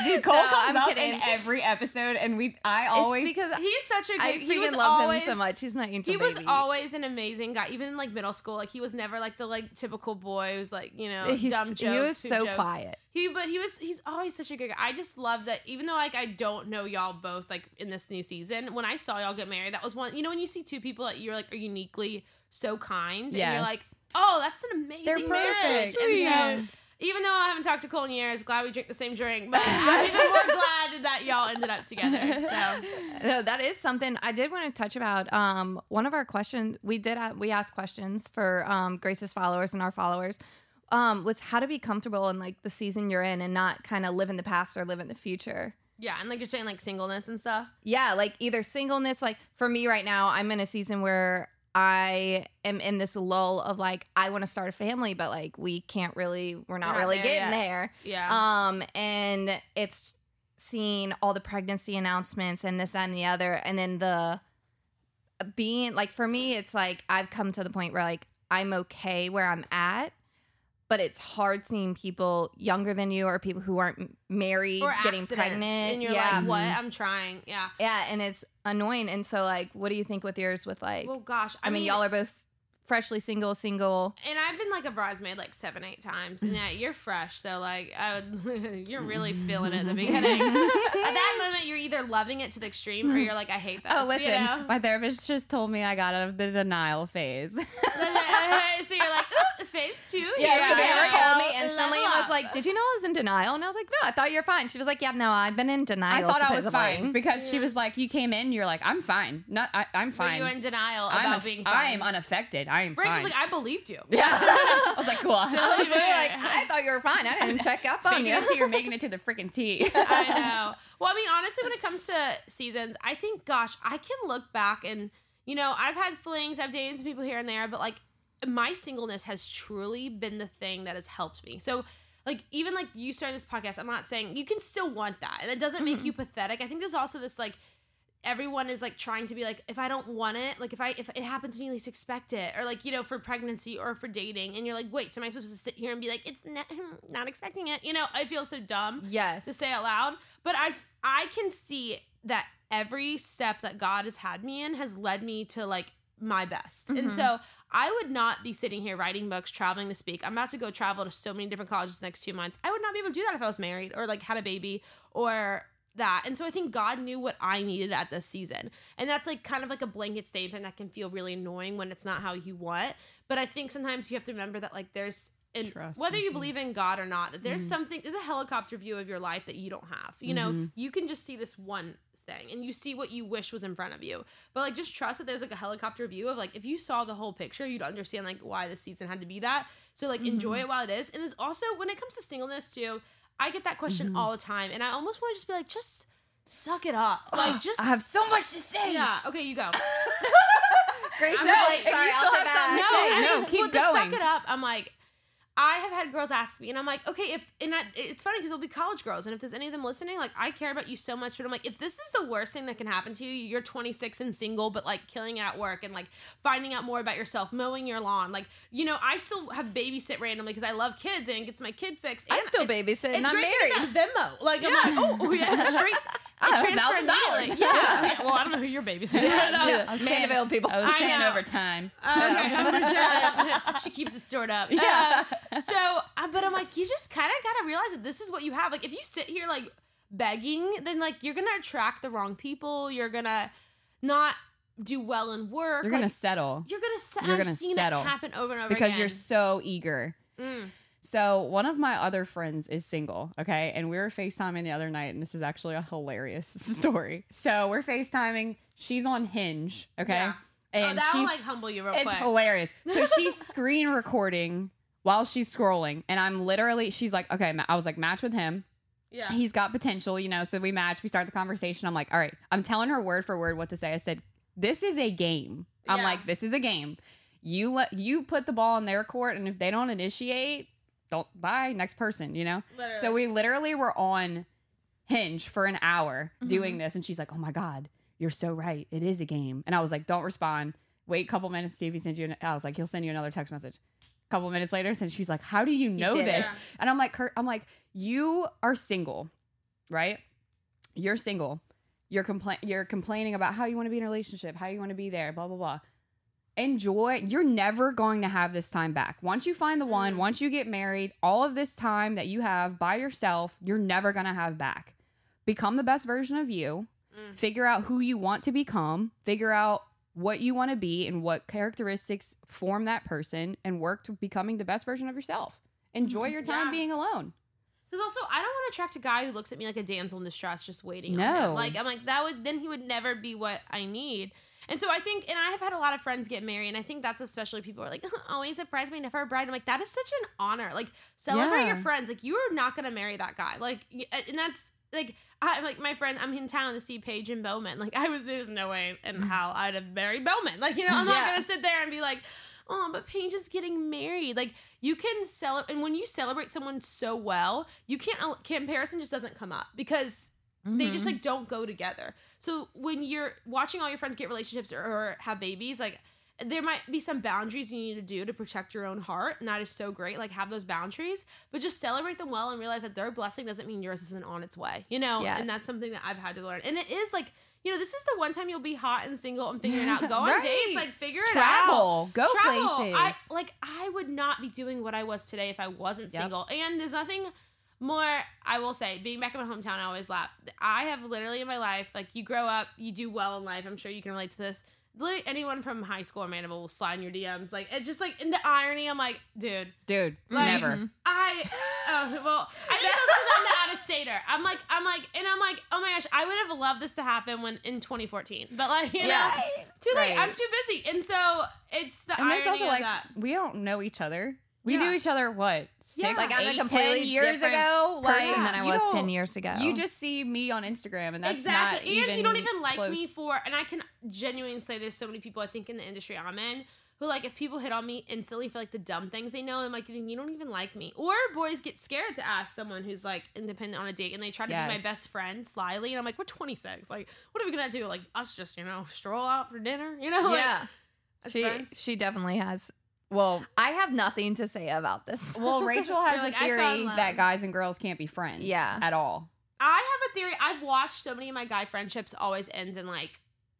Dude, Cole No, comes I'm up kidding. in every episode, and we. I It's always. because He's such a good. I he was freaking love always, him so much. He's my angel He was baby. always an amazing guy, even in like middle school. Like he was never like the like typical boy who's like you know He's- dumb jokes. he was so jokes. quiet. He but he was he's always such a good guy. I just love that even though like I don't know y'all both like in this new season, when I saw y'all get married, that was one you know when you see two people that you're like are uniquely so kind and you're like, Oh, that's an amazing They're marriage. perfect. And so even though I haven't talked to Cole in years, glad we drink the same drink, but I'm even more glad that y'all ended up together. So No, that is something I did want to touch about. Um, one of our questions we did we asked questions for um, Grace's followers and our followers. Um, was how to be comfortable in like the season you're in and not kind of live in the past or live in the future. yeah, and like you're saying like singleness and stuff. Yeah, like either singleness, like for me right now, I'm in a season where I am in this lull of like I want to start a family, but like we can't really, we're not, We're not really there getting yet. there. Yeah. Um, and it's seeing all the pregnancy announcements and this that, and the other, and then the being like for me, it's like I've come to the point where like I'm okay where I'm at. But it's hard seeing people younger than you or people who aren't married or getting pregnant. and you're yeah. like, "What? I'm trying." Yeah. Yeah, and it's annoying. And so, like, what do you think with yours? With like, Well, gosh, I, mean, y'all are both freshly single, single. and I've been like a bridesmaid like seven, eight times, and yeah, you're fresh, so like I would, you're really feeling it in the beginning. At that moment, you're either loving it to the extreme, or you're like, I hate this. oh, listen, you know? my therapist just told me I got out of the denial phase. so you're like, Ooh, phase two. Yeah, here so we Taylor go. called me and Level and was like, "Did you know I was in denial?" And I was like, "No, I thought you're fine." She was like, "Yeah, no, I've been in denial." I denial." thought I was fine because she was like, "You came in, you're like, I'm fine. Not, I, I'm Were fine. you in denial I'm about aff- being I am unaffected. I Grace fine." like, I believed you. yeah, I was like, cool. I was like, "I thought you were fine. I didn't check up on you." you're making it to the freaking tea. I know. Well, I mean, honestly, when it comes to seasons, I think, gosh, I can look back and, you know, I've had flings, I've dated some people here and there, but like my singleness has truly been the thing that has helped me. So, like, even like you starting this podcast, I'm not saying you can still want that. And it doesn't make you pathetic. I think there's also this like, everyone is like trying to be like if i don't want it like if i if it happens when you least expect it or like you know for pregnancy or for dating and you're like wait so am i supposed to sit here and be like it's not, not expecting it you know i feel so dumb yes. to say out loud. But I I can see that every step that God has had me in has led me to like my best. And Mhm. so I would not be sitting here writing books, traveling to speak. I'm about to go travel to so many different colleges the next two months. I would not be able to do that if I was married or like had a baby or that. And so I think God knew what I needed at this season. And that's like kind of like a blanket statement that can feel really annoying when it's not how you want. But I think sometimes you have to remember that like there's and Trust whether you believe in God or not, that there's Mhm. something there's a helicopter view of your life that you don't have. You know, Mhm. you can just see this one thing and you see what you wish was in front of you. But like just trust that there's like a helicopter view of like if you saw the whole picture, you'd understand like why this season had to be that. So like enjoy it while it is. And there's also when it comes to singleness too, I get that question Mhm. all the time. And I almost want to just be like, just suck it up. Like just I have so much to say. Yeah. Okay, you go. Grace I'm is like, like, if you sorry, I'll have back. to say, I no, mean, keep with the suck it up. I'm like, I have had girls ask me, and I'm like, okay, if and I, it's funny because it'll be college girls, and if there's any of them listening, like I care about you so much, but I'm like, if this is the worst thing that can happen to you, you're 26 and single, but like killing it at work and like finding out more about yourself, mowing your lawn, like you know, I still have babysit randomly because I love kids and it gets my kid fixed. I still babysit and I'm married. to Venmo. Like I'm like, oh, oh yeah, straight. I have it transferred $1,000. immediately. Yeah. yeah. Well, I don't know who you're babysitting. Yeah, I was Mandeville people. I was I paying know. overtime. Okay, overtime. she keeps it stored up. Yeah. Uh, so, uh, but I'm like, you just kind of gotta realize that this is what you have. Like, if you sit here like begging, then like you're gonna attract the wrong people. You're gonna not do well in work. You're gonna settle you're gonna. settle. you're I've gonna seen settle. it happen over and over because again. you're so eager. Mm. So one of my other friends is single, okay? And we were FaceTiming the other night, and this is actually a hilarious story. So we're FaceTiming. She's on Hinge, okay? Yeah. Oh, and oh, that'll she's like humble you real it's quick. hilarious. So she's screen recording while she's scrolling, and I'm literally she's like, okay, I was like, match with him. Yeah. He's got potential, you know. So we match. We start the conversation. I'm like, all right. I'm telling her word for word what to say. I said, this is a game. I'm Yeah. like, this is a game. You let you put the ball in their court, and if they don't initiate, don't bye next person. You know. So we literally were on Hinge for an hour Mhm. doing this, and she's like, "Oh my god, you're so right. It is a game." And I was like, "Don't respond. Wait a couple minutes. See if he sends you." An-. I was like, "He'll send you another text message." A couple minutes later, and she's like, "How do you know it. this?" And I'm like, Kurt, I'm like, "You are single, right? You're single. You're compla- You're complaining about how you want to be in a relationship, how you want to be there, blah blah blah." Enjoy you're never going to have this time back once you find the one Mm. once you get married all of this time that you have by yourself you're never going to have back become the best version of you Mm. figure out who you want to become figure out what you want to be and what characteristics form that person and work to becoming the best version of yourself enjoy your time Yeah. being alone Because also, I don't want to attract a guy who looks at me like a damsel in distress, just waiting. No. like I'm like that would then he would never be what I need. And so I think, and I have had a lot of friends get married, and I think that's especially people are like, always surprise me, never a bride. I'm like, that is such an honor. Like celebrate your friends. Like you are not gonna marry that guy. Like, and that's like. I like my friend. I'm in town to see Paige and Bowman. Like I was, there's no way in hell I'd have married Bowman. Like you know, I'm Yeah. not gonna sit there and be like, oh, but Paige is getting married. Like you can celebrate, and when you celebrate someone so well, you can't comparison just doesn't come up because they just Mhm. like don't go together. So when you're watching all your friends get relationships or, or have babies, like there might be some boundaries you need to do to protect your own heart, and that is so great. Like have those boundaries, but just celebrate them well and realize that their blessing doesn't mean yours isn't on its way. You know, Yes. and that's something that I've had to learn. And it is like. You know, this is the one time you'll be hot and single and figuring it out. Go on Right. dates, like figure it out travel go travel. places I like I would not be doing what I was today if I wasn't Yep. single. And there's nothing more I will say, being back in my hometown, I always laugh. I have literally in my life, like you grow up, you do well in life. I'm sure you can relate to this. Literally anyone from high school or Mandeville will slide in your DMs. Like it's just like in the irony, I'm like, dude, dude Like- never Mhm. I oh well, I think that's because I'm the out of stater. I'm like, I'm like, and I'm like, oh my gosh, I would have loved this to happen when in 2014, but like, you know, Yeah. too late. Right. I'm too busy, and so it's the and irony that's also of like that. we don't know each other we Yeah. knew each other what six, Yeah. Like I'm a eight, completely 10 years different ago person like, than I was ten years ago. You just see me on Instagram, and that's exactly. not and even you don't even like close. me for, and I can genuinely say there's so many people I think in the industry I'm in who like if people hit on me instantly for like the dumb things they know, I'm like, you don't even like me. Or boys get scared to ask someone who's like independent on a date, and they try to be my best friend slyly, and I'm like, we're 26. Like, what are we gonna do? Like us just you know stroll out for dinner? You know? Like, yeah, as she friends. she definitely has. Well, I have nothing to say about this. well, Rachel has You're a like, I fell in theory that guys and girls can't be friends. Yeah. at all. I have a theory. I've watched so many of my guy friendships always end in like,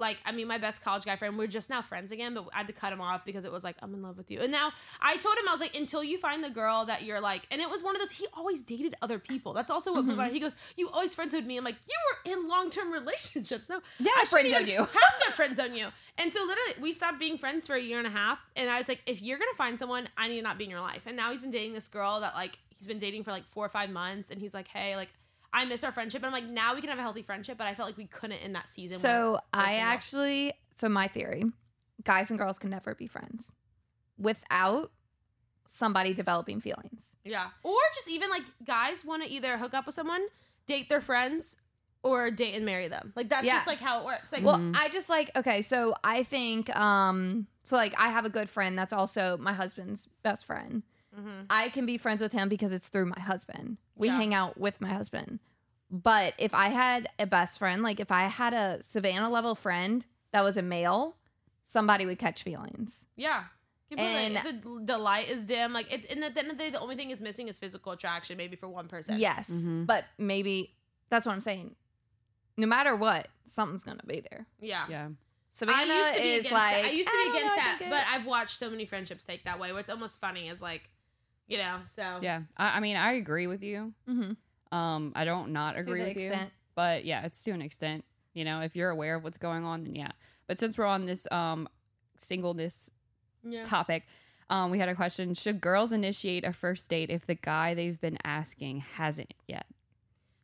like I mean, my best college guy friend. We're just now friends again, but I had to cut him off because it was like I'm in love with you. And now I told him I was like, until you find the girl that you're like, and it was one of those. He always dated other people. That's also what Mhm. he goes. You always friends zoned me. I'm like, you were in long term relationships. No, Yeah, I friend shouldn't zone even you. Have to friend zone you. And so literally, we stopped being friends for a year and a half. And I was like, if you're gonna find someone, I need to not be in your life. And now he's been dating this girl that like he's been dating for like four or five months, and he's like, hey, like. I miss our friendship, and I'm like, now we can have a healthy friendship, but I felt like we couldn't in that season. So I single. actually, so my theory, guys and girls can never be friends without somebody developing feelings. yeah, or just even like guys want to either hook up with someone, date their friends, or date and marry them. Like that's Yeah. just like how it works. Like, Well, Mhm. I just like okay, so I think um so like I have a good friend that's also my husband's best friend. Mhm. I can be friends with him because it's through my husband. We Yeah. hang out with my husband. But if I had a best friend, like if I had a Savannah level friend that was a male, somebody would catch feelings. yeah. Completely. And- the, the light is dim. Like it's and at the end of the day, the only thing is missing is physical attraction, maybe for one person. Yes, Mhm. but maybe that's what I'm saying. No matter what, something's gonna be there. yeah. Yeah, Savannah I used to be is against like that. I used to "I be don't know, against that, but I've watched so many friendships take that way. What's almost funny is like, you know, so yeah. I, I mean, I agree with you. Mhm. Um, I don't not agree with you, but yeah, it's to an extent. You know, if you're aware of what's going on, then yeah. But since we're on this um singleness yeah. topic, um, we had a question: Should girls initiate a first date if the guy they've been asking hasn't yet?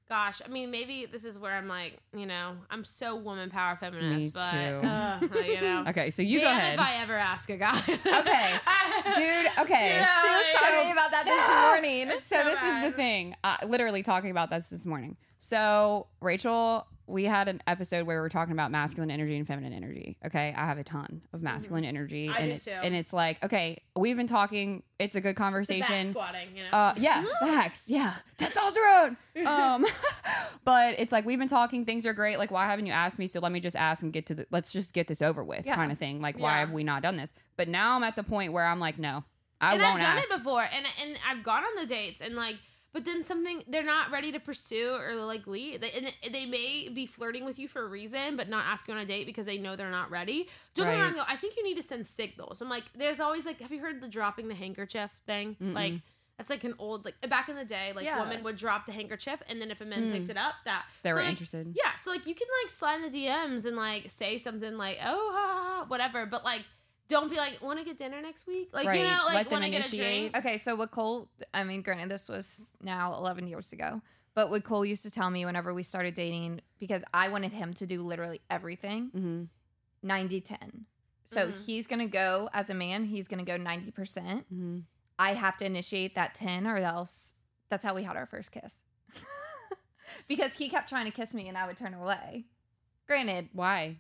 Gosh, I mean, maybe this is where I'm like, you know, I'm so woman power feminist, but uh, you know. Okay, so you Damn go ahead. if I ever ask a guy. Okay. Dude, okay. Yeah, She was yeah. talking about that this morning. so so this is the thing. Uh, literally talking about this this morning. So Rachel, we had an episode where we were talking about masculine energy and feminine energy. Okay, I have a ton of masculine energy, Mm-hmm. I and do it- too. and it's like, okay, we've been talking. It's a good conversation. squatting, you know. Uh, yeah, facts. Yeah, testosterone. Um, but it's like we've been talking. Things are great. Like, why haven't you asked me? So let me just ask and get to the. Let's just get this over with, Yeah. kind of thing. Like, why have we not done this? But now I'm at the point where I'm like, no, I and won't I've done ask. it before, and and I've gone on the dates, and like, but then something they're not ready to pursue or like lead. They, and they may be flirting with you for a reason, but not ask you on a date because they know they're not ready. Don't Right. wrong, though. I think you need to send signals. I'm like, there's always like, have you heard the dropping the handkerchief thing? Mm-mm. Like. That's like an old like back in the day, like Yeah. women would drop the handkerchief, and then if a man Mm. picked it up, that They so, were like, interested. Yeah, so like you can like slide in the DMs and like say something like, "Oh, ha, ha," whatever," but like don't be like, "Want to get dinner next week?" Like Right, you know, like want to get a drink. Okay, so what Cole, I mean, granted, this was now 11 years ago, but what Cole used to tell me whenever we started dating, because I wanted him to do literally everything, Mm-hmm. 90 10. So Mhm. he's going to go, as a man, he's going to go 90%. Mm-hmm. I have to initiate that 10 or else that's how we had our first kiss. because he kept trying to kiss me and I would turn away. Granted, Why?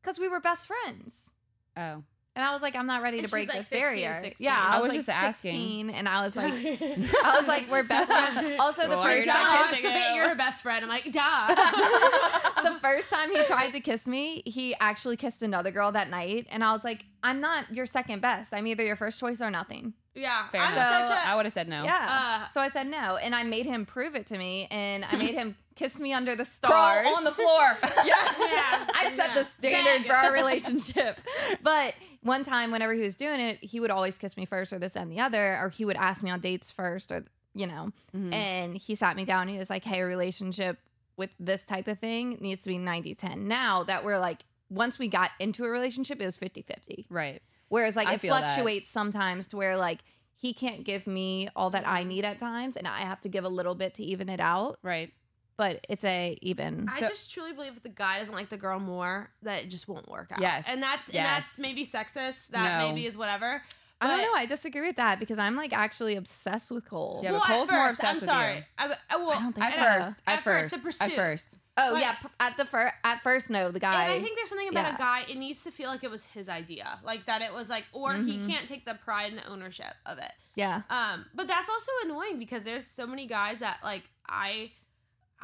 because we were best friends. Oh, And I was like, I'm not ready And to break like this 15, barrier. 16. Yeah, I I was, was like just asking. and I was like, I I was like, we're best friends. Also, the Well, first you're time, kissing you. you're her best friend. I'm like, duh. the first time he tried to kiss me, he actually kissed another girl that night, and I was like, I'm not your second best. I'm either your first choice or nothing. yeah, fair I'm enough. such a. I would have said no. Yeah. Uh, so I said no, and I made him prove it to me, and I made him kiss me under the Crawl stars on the floor. yeah. Yeah. I set Yeah. the standard Beg. for our relationship. But one time, whenever he was doing it, he would always kiss me first, or this and the other, or he would ask me on dates first, or you know. Mhm. And he sat me down. And he was like, "Hey, a relationship with this type of thing needs to be 90-10. Now that we're like, once we got into a relationship, it was 50-50. right. Whereas like I it feel that. fluctuates sometimes to where like he can't give me all that I need at times, and I have to give a little bit to even it out. Right. But it's a even. I So- just truly believe if the guy doesn't like the girl more, that it just won't work out. Yes, and that's and that's maybe sexist. That No. maybe is whatever. I don't know. I disagree with that because I'm like actually obsessed with Cole. Yeah, but Well, at Cole's more obsessed I'm with sorry. you. I, I, well, I don't think At so. first. At At first, first. At first. Oh But- yeah, at the first at first no, the guy. And I think there's something about yeah. a guy, it needs to feel like it was his idea. Like that it was like, or he Mhm. can't take the pride and the ownership of it. yeah. Um, but that's also annoying because there's so many guys that like I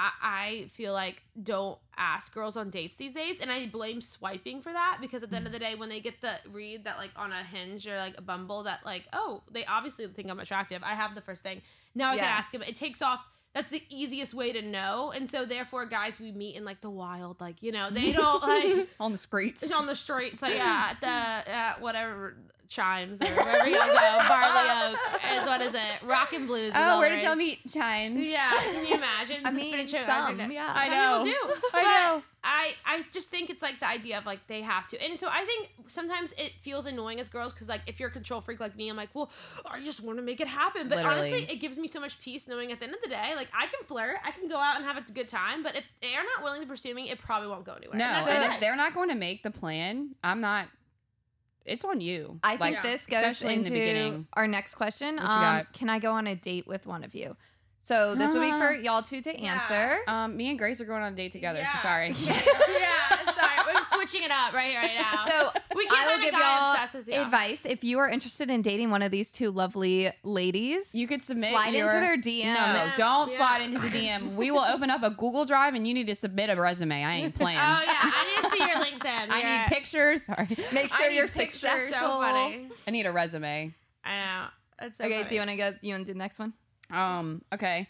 I, I feel like don't ask girls on dates these days and I blame swiping for that because at the end of the day when they get the read that like on a hinge or like a bumble that like oh they obviously think I'm attractive I have the first thing. Now I can ask him it takes off. That's the easiest way to know and so therefore guys we meet in like the wild like you know they don't like On the streets. it's on the streets, like yeah, at the at whatever chimes or wherever you go. Barley Oak is what is it? Rock and blues. Oh, where the did y'all rage. meet? Chimes. Yeah, can you imagine? I The mean, spinach and some, everything. yeah. I Some know. people do. I know. I I just think it's like the idea of like they have to, and so I think sometimes it feels annoying as girls because like if you're a control freak like me, I'm like, well, I just want to make it happen. But Literally. honestly, it gives me so much peace knowing at the end of the day, like I can flirt, I can go out and have a good time, but if they're not willing to pursue me, it probably won't go anywhere. No, And and if they're not going to make the plan, I'm not. It's on you. I think Like, Yeah. this goes especially in into the beginning. our next question. What you Um, got? can I go on a date with one of you? So this would be for y'all two to Yeah. answer. Um, me and Grace are going on a date together. Yeah. So sorry. yeah, sorry, we're switching it up right here right now. So we can't I will give y'all obsessed with you. advice if you are interested in dating one of these two lovely ladies. You could submit Slide your, into their DM. No, don't Yeah. slide into the DM. We will open up a Google Drive and you need to submit a resume. I ain't playing. Oh yeah, I need to see your LinkedIn. I Your- need pictures. Sorry. Make sure you're pictures. successful. So funny. I need a resume. I know. It's so okay, funny. do you want to go? You want to do the next one? Um, okay.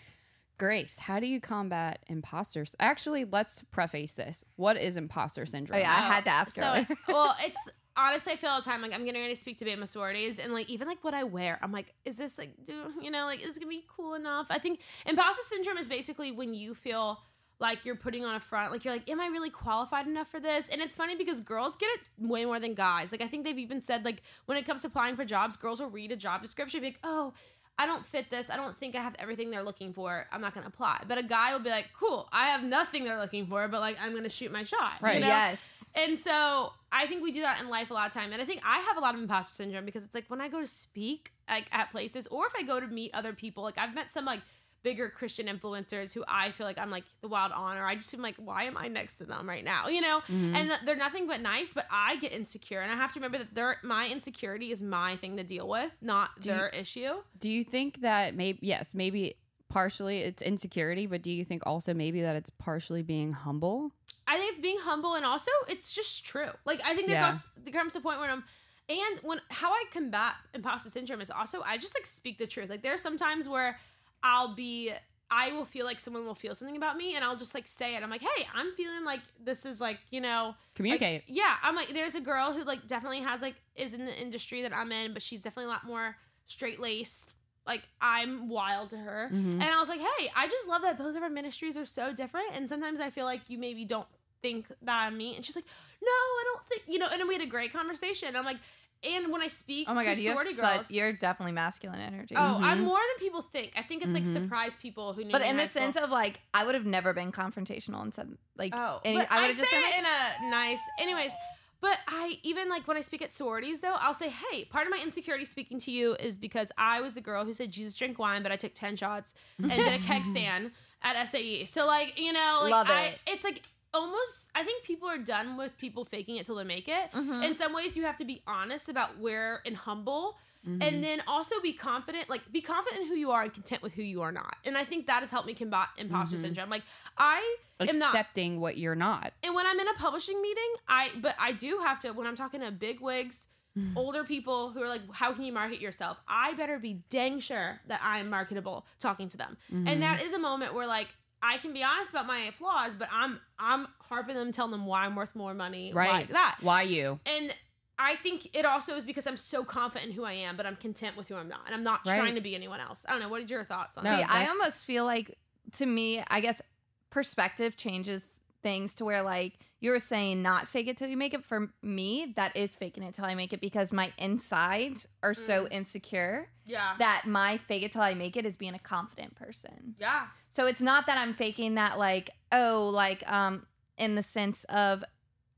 Grace, how do you combat imposters? Actually, let's preface this. What is imposter syndrome? Oh yeah, I had to ask so, well, it's honestly I feel all the time like I'm getting ready to speak to Bama sororities and like even like what I wear, I'm like, is this like do you know like is this gonna be cool enough? I think imposter syndrome is basically when you feel like you're putting on a front, like you're like, am I really qualified enough for this? And it's funny because girls get it way more than guys. Like I think they've even said like when it comes to applying for jobs, girls will read a job description, and be like, oh. I don't fit this. I don't think I have everything they're looking for. I'm not going to apply. But a guy will be like, cool, I have nothing they're looking for, but like, I'm going to shoot my shot. Right. You know? Yes. And so I think we do that in life a lot of time. And I think I have a lot of imposter syndrome because it's like when I go to speak like at places or if I go to meet other people, like I've met some like bigger Christian influencers who I feel like I'm like the wild honor. I just am like, why am I next to them right now? You know? Mhm. And they're nothing but nice, but I get insecure. And I have to remember that their my insecurity is my thing to deal with, not Do you- their issue. Do you think that maybe yes, maybe partially it's insecurity, but do you think also maybe that it's partially being humble? I think it's being humble and also it's just true. Like I think there Yeah. goes there comes a point where I'm and when how I combat imposter syndrome is also I just like speak the truth. Like there's some times where I'll be I will feel like someone will feel something about me and I'll just like say it. I'm like, hey, I'm feeling like this is like, you know, like, Communicate. yeah, I'm like, there's a girl who like definitely has like is in the industry that I'm in, but she's definitely a lot more straight laced. Like I'm wild to her, Mhm. and I was like, hey, I just love that both of our ministries are so different, and sometimes I feel like you maybe don't think that of me, and she's like, no, I don't think you know. And then we had a great conversation. I'm like, and when I speak Oh my to god, you have girls. you're definitely masculine energy. Oh, I'm Mhm. more than people think. I think it's like Mhm. surprise people who knew. but in the sense of like, I would have never been confrontational and said like, Oh, any, I would have say just been like, in a nice. Anyways, but I even like when I speak at sororities though, I'll say, "Hey, part of my insecurity speaking to you is because I was the girl who said Jesus drink wine, but I took ten shots and did a keg stand at SAE. So like, you know, like Love I, it. it's like almost. I think people are done with people faking it till they make it. Mhm. In some ways, you have to be honest about where and humble. Mhm. And then also be confident, like be confident in who you are and content with who you are not. And I think that has helped me combat imposter Mhm. syndrome. Like I am not accepting what you're not. and when I'm in a publishing meeting, I but I do have to when I'm talking to big wigs, older people who are like, "How can you market yourself?" I better be dang sure that I'm marketable talking to them. Mhm. And that is a moment where like I can be honest about my flaws, but I'm I'm harping them, telling them why I'm worth more money, right. like that. Why you? And I think it also is because I'm so confident in who I am, but I'm content with who I'm not, and I'm not Right. trying to be anyone else. I don't know. What are your thoughts on No, that? See, I almost feel like to me, I guess perspective changes things to where like you were saying not fake it till you make it. For me, that is faking it till I make it because my insides are so insecure Yeah. that my fake it till I make it is being a confident person. Yeah. So it's not that I'm faking that like, oh, like um in the sense of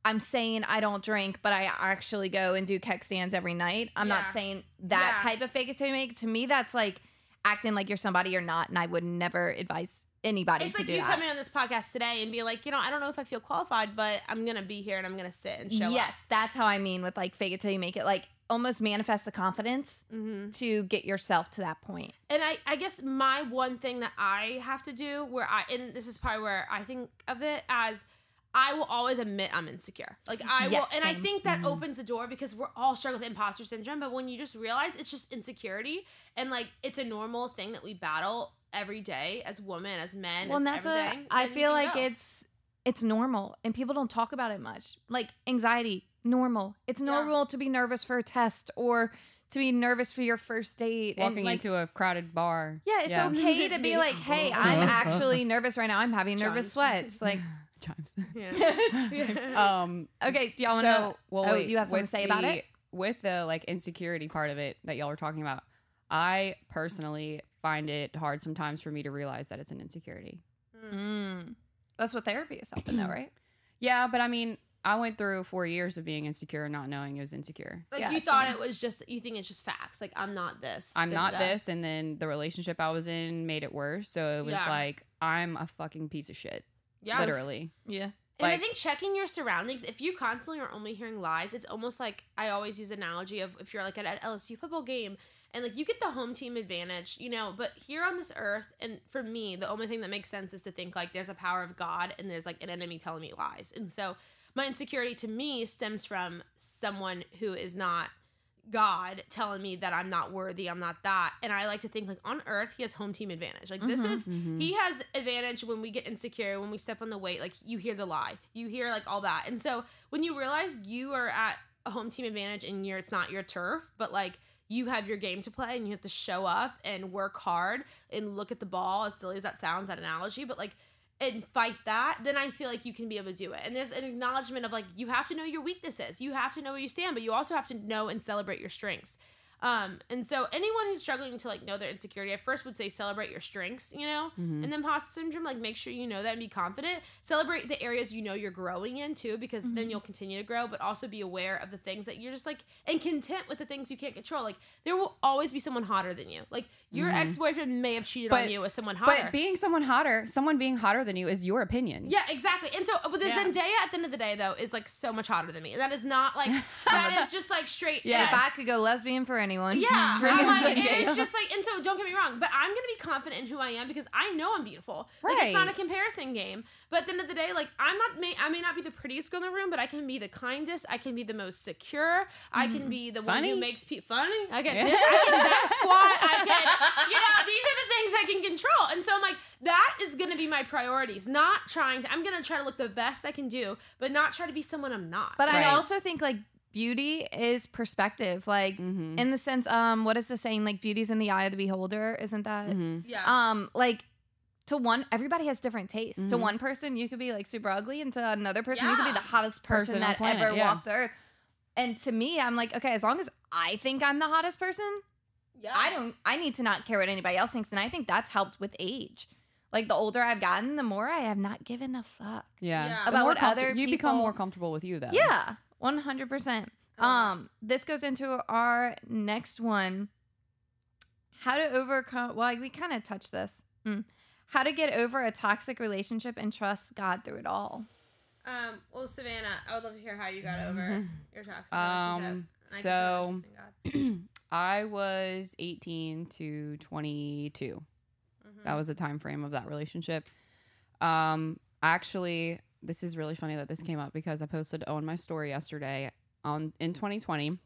I'm saying I don't drink, but I actually go and do keg stands every night. I'm not saying that Yeah. type of fake it till you make. it. To me, that's like acting like you're somebody you're not, and I would never advise anybody It's to like you that. coming on this podcast today and be like, you know, I don't know if I feel qualified, but I'm gonna be here and I'm gonna sit and show yes, that's how I mean with like fake it till you make it. Like almost manifest the confidence. Mm-hmm. to get yourself to that point. And I, I guess my one thing that I have to do, where I, and this is probably where I think of it as. I will always admit I'm insecure. Like I will, Yes, and I think that Mhm. opens the door because we're all struggling with imposter syndrome. But when you just realize it's just insecurity, and like it's a normal thing that we battle every day as women, as men, well, as and that's everything, what I feel like go. it's it's normal and people don't talk about it much. Like anxiety, normal. It's normal to be nervous for a test or to be nervous for your first date. and, Walking like, into a crowded bar. yeah, it's okay to be like, hey, I'm actually nervous right now. I'm having nervous Chimes. sweats. Like, Chimes. Yeah. um. okay, do y'all want so, to? well, oh, wait, you have something to say about it? With the like insecurity part of it that y'all are talking about, I personally find it hard sometimes for me to realize that it's an insecurity. Mm. That's what therapy is helping, though, right? Yeah, but I mean, I went through four years of being insecure and not knowing it was insecure. like Yeah, you thought same. it was just, you think it's just facts. Like I'm not this. I'm not da-da-da. this, and then the relationship I was in made it worse. So it was Yeah. like I'm a fucking piece of shit, Yeah. literally. Yeah. And I think checking your surroundings, if you constantly are only hearing lies, it's almost like I always use analogy of if you're like at an LSU football game and like you get the home team advantage, you know, but here on this earth, and for me, the only thing that makes sense is to think like there's a power of God and there's like an enemy telling me lies. And so my insecurity to me stems from someone who is not God telling me that I'm not worthy, I'm not that. And I like to think like on earth, he has home team advantage. Like this Mhm. is Mhm. he has advantage when we get insecure when we step on the weight like you hear the lie you hear like all that and so when you realize you are at a home team advantage and you're it's not your turf but like you have your game to play and you have to show up and work hard and look at the ball as silly as that sounds that analogy but like and fight that then i feel like you can be able to do it. And there's an acknowledgement of like you have to know your weaknesses. You have to know where you stand but you also have to know and celebrate your strengths Um, and so anyone who's struggling to like know their insecurity, I first would say celebrate your strengths, you know, Mhm. and then imposter syndrome, like make sure you know that and be confident. Celebrate the areas you know you're growing in too, because then Mhm. you'll continue to grow, but also be aware of the things that you're just like and content with the things you can't control. Like there will always be someone hotter than you. Like your Mhm. ex boyfriend may have cheated But- on you with someone hotter. But being someone hotter, someone being hotter than you is your opinion. Yeah, exactly. And so, but the Yeah. Zendaya at the end of the day, though, is like so much hotter than me. That is not like that is just like straight. Yeah. If. I could go lesbian for anyone. Yeah, Freaking I'm like, Zendaya. it is just like, and so don't get me wrong, but I'm gonna be confident in who I am because I know I'm beautiful. Like it's not a comparison game. But at the end of the day, like I'm not, may, I may not be the prettiest girl in the room, but I can be the kindest. I can be the most secure. I can mm-hmm. be the one who makes people funny. I can, Yeah. I can back squat. I can, you know, these are the things I can control. And so I'm like, that is gonna be my priorities. Not trying to. I'm gonna try to look the best I can do, but not try to be someone I'm not. But I also think like beauty is perspective. Like Mhm. in the sense, um, what is the saying? Like beauty's in the eye of the beholder, isn't that? Mhm. yeah. Um, like to one, everybody has different tastes. To Mhm. one person, you could be like super ugly, and to another person, you could be the hottest person, Person that planet, ever yeah. walked the earth. And to me, I'm like, okay, as long as I think I'm the hottest person, yeah. I don't. I need to not care what anybody else thinks, and I think that's helped with age. Like the older I've gotten, the more I have not given a fuck. Yeah. Yeah. The About more what comfort- other you become more comfortable with you though. Yeah, one hundred percent. Oh. Um, this goes into our next one. How to overcome? Well, we kind of touched this. Mm. How to get over a toxic relationship and trust God through it all. Um, well, Savannah, I would love to hear how you got over Mhm. your toxic Um, relationship. And I so- can tell trusting I was 18 to 22. God. Mhm. That was the time frame of that relationship. Um, actually, this is really funny that this came up because I posted on my story yesterday. On in 2020,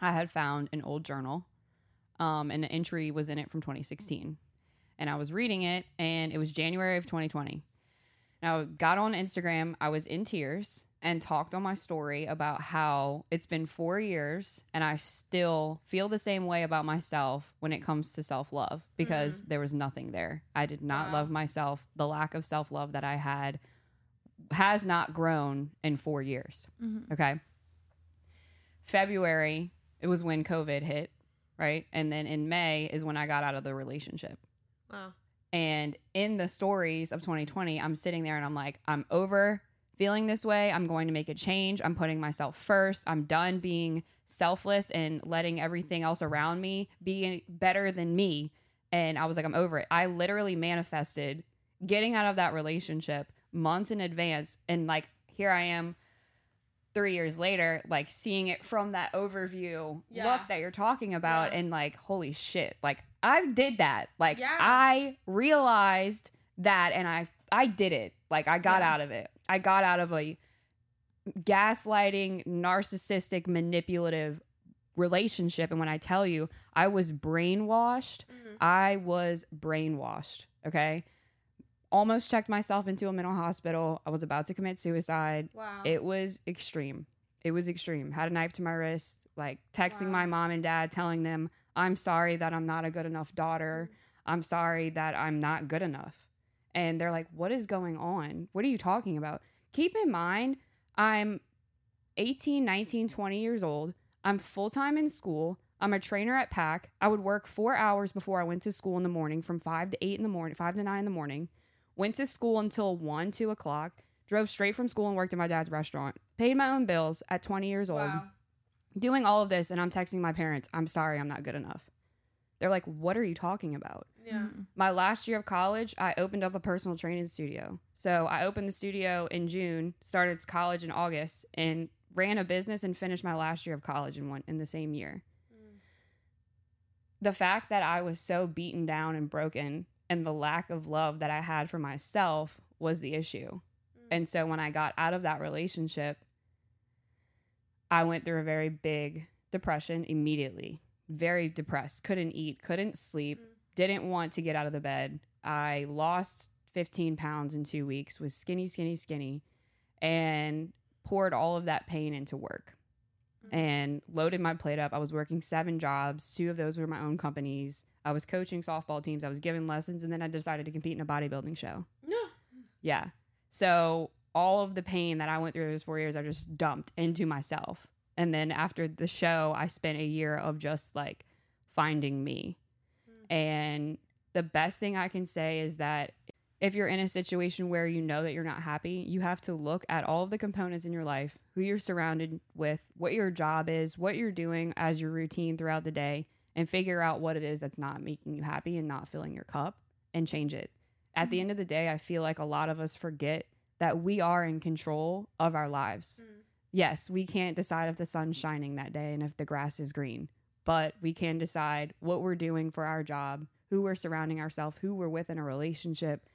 I had found an old journal, um, and the entry was in it from 2016, and I was reading it, and it was January of 2020. Now, I got on Instagram, I was in tears and talked on my story about how it's been four years and I still feel the same way about myself when it comes to self love because there was nothing there. I did not Wow. love myself. The lack of self love that I had has not grown in four years. Mhm. Okay. February, it was when COVID hit, right? And then in May is when I got out of the relationship. Wow. And in the stories of 2020, I'm sitting there and I'm like, I'm over feeling this way. I'm going to make a change. I'm putting myself first. I'm done being selfless and letting everything else around me be better than me. And I was like, I'm over it. I literally manifested getting out of that relationship months in advance. And like, here I am three years later, like seeing it from that overview Yeah. look that you're talking about. Yeah. And like, holy shit, like I did that. Like, Yeah. I realized that and I, I did it. Like, I got out of it. I got out of a gaslighting, narcissistic, manipulative relationship. And when I tell you, I was brainwashed, Mhm. I was brainwashed. Okay. Almost checked myself into a mental hospital. I was about to commit suicide. Wow. It was extreme. It was extreme. Had a knife to my wrist, like texting Wow. my mom and dad, telling them, I'm sorry that I'm not a good enough daughter. I'm sorry that I'm not good enough. And they're like, What is going on? What are you talking about? Keep in mind, I'm 18, 19, 20 years old. I'm full time in school. I'm a trainer at PAC. I would work four hours before I went to school in the morning from five to eight in the morning, five to nine in the morning. Went to school until one, two o'clock. Drove straight from school and worked at my dad's restaurant. Paid my own bills at 20 years old wow. doing all of this and I'm texting my parents, I'm sorry, I'm not good enough. They're like, what are you talking about? Yeah. Mhm. My last year of college, I opened up a personal training studio. So I opened the studio in June, started college in August, and ran a business and finished my last year of college in one in the same year. Mm. The fact that I was so beaten down and broken and the lack of love that I had for myself was the issue. Mm. And so when I got out of that relationship, I went through a very big depression immediately. Very depressed, couldn't eat, couldn't sleep, Mm. didn't want to get out of the bed. I lost 15 pounds in two weeks, was skinny, skinny, skinny, and poured all of that pain into work. And loaded my plate up. I was working seven jobs, two of those were my own companies. I was coaching softball teams, I was giving lessons, and then I decided to compete in a bodybuilding show. No. Yeah. So all of the pain that I went through those four years, I just dumped into myself. And then after the show, I spent a year of just like finding me. Hmm. And the best thing I can say is that if you're in a situation where you know that you're not happy, you have to look at all of the components in your life, who you're surrounded with, what your job is, what you're doing as your routine throughout the day, and figure out what it is that's not making you happy and not filling your cup and change it. At the mm-hmm. end of the day, I feel like a lot of us forget that we are in control of our lives. Mm. Yes, we can't decide if the sun's shining that day and if the grass is green, but we can decide what we're doing for our job, who we're surrounding ourselves, who we're with in a relationship,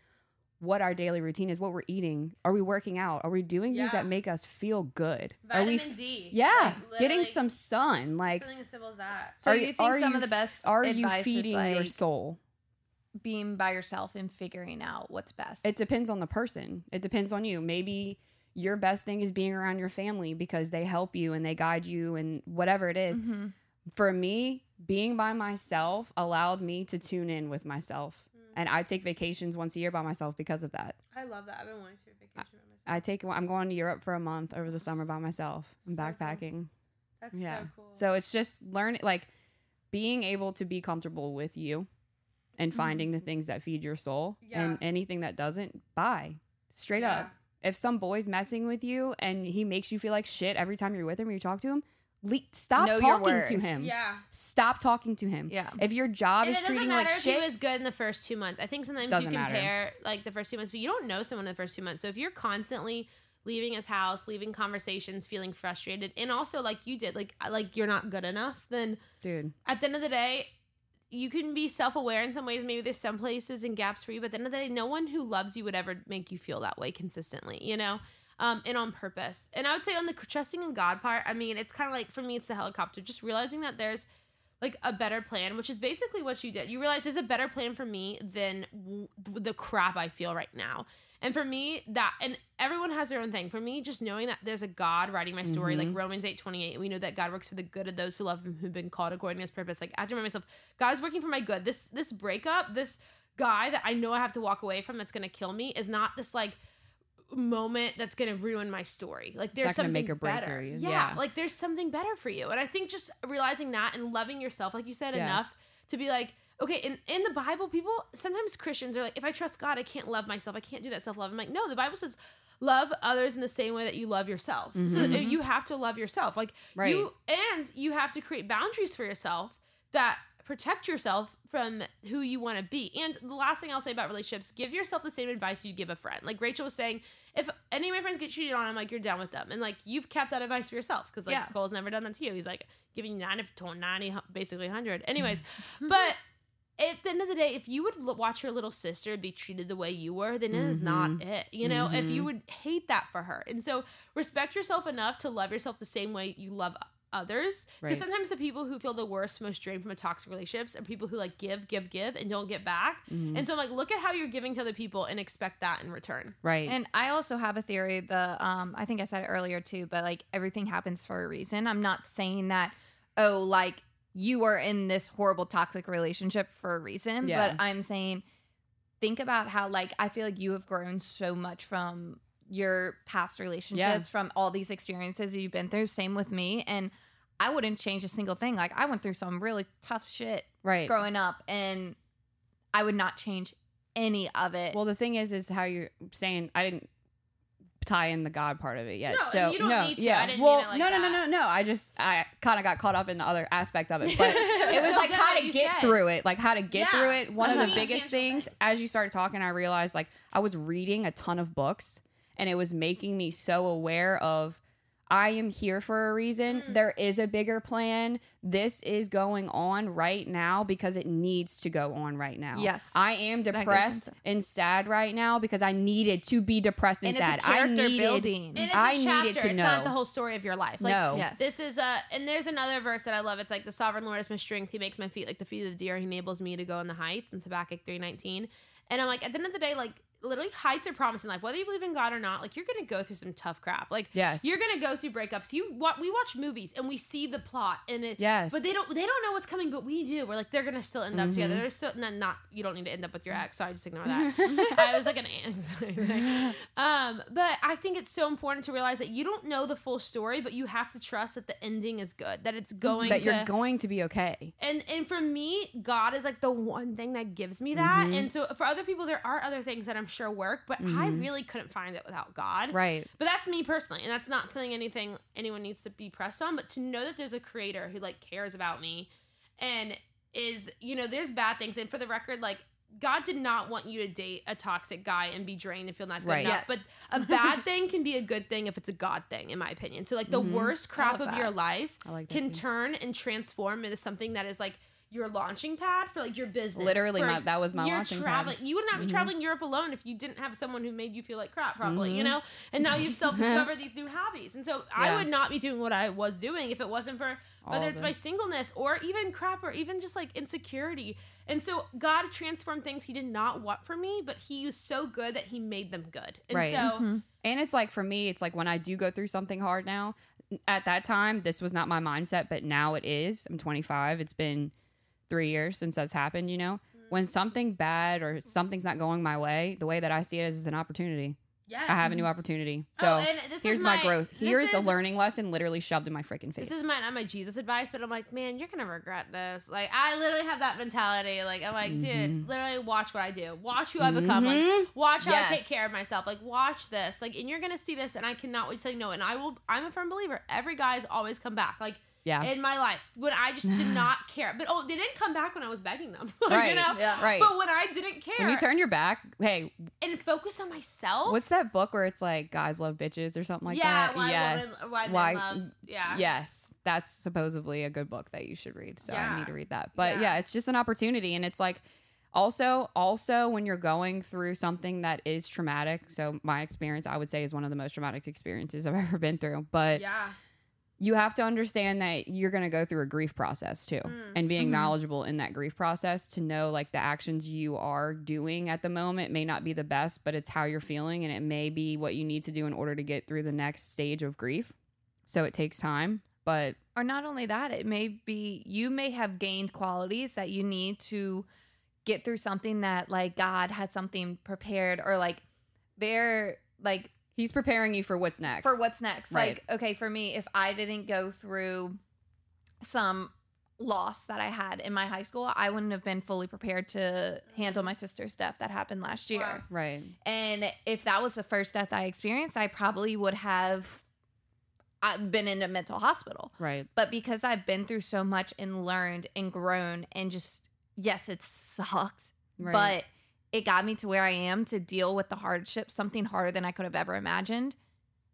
what our daily routine is, what we're eating. Are we working out? Are we doing things Yeah. that make us feel good? Vitamin are we f- D. Yeah, Like, getting some sun. Like, something as simple as that. So are you think are some you of the best are you advice is, feeding your soul? being by yourself and figuring out what's best. It depends on the person. It depends on you. Maybe your best thing is being around your family because they help you and they guide you and whatever it is. Mhm. For me, being by myself allowed me to tune in with myself. And I take vacations once a year by myself because of that. I love that. I've been wanting to vacation by myself. I take I'm going to Europe for a month over the summer by myself. I'm So cool. backpacking. That's yeah. so cool. So it's just learning like being able to be comfortable with you and finding the things that feed your soul Mm-hmm. Yeah. and anything that doesn't, bye. Straight Yeah. up. If some boy's messing with you and he makes you feel like shit every time you're with him or you talk to him, le- stop Know talking to him. yeah. Stop talking to him. Yeah. If your job And is it doesn't treating you matter like if shit, he was good in the first two months. I think sometimes Doesn't you matter. compare like the first two months, but you don't know someone in the first two months. So if you're constantly leaving his house, leaving conversations, feeling frustrated, and also like you did, like like you're not good enough, then dude, at the end of the day, you can be self aware in some ways. Maybe there's some places and gaps for you, but at the end of the day, no one who loves you would ever make you feel that way consistently, you know? Um, and on purpose. And I would say on the trusting in God part, I mean, it's kind of like for me, it's the helicopter, just realizing that there's like a better plan, which is basically what you did. You realize there's a better plan for me than w- the crap I feel right now. And for me, that and everyone has their own thing. For me, just knowing that there's a God writing my story, like Romans eight twenty eight, and we know that God works for the good of those who love Him, who've been called according to His purpose. Like I have to remind myself, God is working for my good. This this breakup, this guy that I know I have to walk away from, that's gonna kill me, is not this like moment that's gonna ruin my story. Like there's not something make or break better. you. Yeah, Yeah. like there's something better for you. And I think just realizing that and loving yourself, like you said, Yes. enough to be like, okay, in, in the Bible, people sometimes Christians are like, if I trust God, I can't love myself. I can't do that self love. I'm like, no, the Bible says love others in the same way that you love yourself. So mm-hmm. Uh, mm-hmm. you have to love yourself. Like Right. you and you have to create boundaries for yourself that protect yourself from who you want to be. And the last thing I'll say about relationships, give yourself the same advice you give a friend. Like Rachel was saying, if any of my friends get cheated on, I'm like, you're down with them. And like, you've kept that advice for yourself because like Yeah. Cole's never done that to you. He's like giving you 90 to 90, basically 100. Anyways, but at the end of the day, if you would watch your little sister be treated the way you were, then it is not mm-hmm. it. You know, if you mm-hmm. would hate that for her. And so respect yourself enough to love yourself the same way you love others. Because Right. sometimes the people who feel the worst, most drained from a toxic relationships are people who like give, give, give and don't get back. And so I'm like, look at how you're giving to other people and expect that in return. right? And I also have a theory. The um, I think I said it earlier too, but like everything happens for a reason. I'm not saying that. Oh, like you are in this horrible toxic relationship for a reason, Yeah. but I'm saying think about how like I feel like you have grown so much from your past relationships, from all these experiences you've been through. Same with me, and I wouldn't change a single thing. Like I went through some really tough shit right. growing up, and I would not change any of it. Well, the thing is, is how you're saying. I didn't tie in the God part of it yet. No, so you don't no, need to. yeah. I didn't well, mean it like no, no, no, that. no, no. I just I kind of got caught up in the other aspect of it, but it was So like how to get said. through it, like how to get Yeah. through it. One of the biggest things, things. as you started talking, I realized like I was reading a ton of books, and it was making me so aware of. I am here for a reason. Mm. There is a bigger plan. This is going on right now because it needs to go on right now. Yes. I am depressed and sad right now because I needed to be depressed and, and sad. it's a character I needed, building. And it's I a needed chapter. to it's know. not the whole story of your life. Like, no. Yes. This is a, and there's another verse that I love. It's like the sovereign Lord is my strength. He makes my feet like the feet of the deer. He enables me to go in the heights. In Habakkuk three nineteen, and I'm like, at the end of the day, like, literally heights are promised in life. Whether you believe in God or not, like you're gonna go through some tough crap. Like Yes. you're gonna go through breakups. You what we watch movies and we see the plot and it. Yes. But they don't they don't know what's coming, but we do. We're like they're gonna still end up mm-hmm. together. They're still not, not you don't need to end up with your ex. so I just ignore that. I was like an ant. um, but I think it's so important to realize that you don't know the full story, but you have to trust that the ending is good. That it's mm-hmm. going that to you're going to be okay. and and for me god is like the one thing that gives me that mm-hmm. and so for other people there are other things that i'm sure work but i mm-hmm. really couldn't find it without god Right. but that's me personally and that's not saying anything anyone needs to be pressed on but to know that there's a creator who like cares about me and is you know there's bad things and for the record like God did not want you to date a toxic guy and be drained and feel not good Right. enough. Yes. But a bad thing can be a good thing if it's a God thing, in my opinion. So like the mm-hmm. worst crap love of your life like can too. turn and transform into something that is like your launching pad for like your business. Literally, my- that was my launching pad. traveling. You would not be mm-hmm. traveling Europe alone if you didn't have someone who made you feel like crap, probably. You mm-hmm. know. And now you've self-discovered these new hobbies, and so I would not be doing what I was doing if it wasn't for whether it's my singleness or even crap or even just like insecurity. And so God transformed things He did not want for me, but He was so good that He made them good. And Right. so. Mm-hmm. And it's like for me, it's like when I do go through something hard now, at that time, this was not my mindset, but now it is. I'm 25. It's been three years since that's happened, you know? When something bad or something's not going my way, the way that I see it is, is an opportunity. Yes. I have a new opportunity. So Oh, and this is here's my, my- growth. Here's a learning lesson literally shoved in my freaking face. This is my not my Jesus advice, but I'm like, man, you're gonna regret this. Like, I literally have that mentality. Like, I'm like, Mm-hmm. dude, literally watch what I do. Watch who I become. Like, watch how I take care of myself. Like, watch this. Like, and you're gonna see this, and I cannot wait to say no. And I will. I'm a firm believer. Every guy's always come back. Like. Yeah. In my life, when I just did not care, but oh, they didn't come back when I was begging them, Right, You know, yeah. right. But when I didn't care when you turn your back, hey, and focus on myself, what's that book where it's like guys love bitches or something like yeah, that? why yes. women, why, men Why- love, yeah, Yes, that's supposedly a good book that you should read. So I need to read that. But Yeah. yeah. it's just an opportunity and it's like also also when you're going through something that is traumatic. So my experience I would say is one of the most traumatic experiences I've ever been through. But yeah. You have to understand that you're going to go through a grief process too Mm. and being Mhm. knowledgeable in that grief process to know like the actions you are doing at the moment may not be the best but it's how you're feeling and it may be what you need to do in order to get through the next stage of grief so it takes time but Or not only that, it may be you may have gained qualities that you need to get through something that like God had something prepared or like they're like he's preparing you for what's next for what's next. Right. Like, okay, for me, if I didn't go through some loss that I had in my high school, I wouldn't have been fully prepared to handle my sister's death that happened last year. Wow. right And if that was the first death I experienced, I probably would have uh, been in a mental hospital. right But because I've been through so much and learned and grown and just, yes, it sucked, right but it got me to where I am to deal with the hardship, something harder than I could have ever imagined.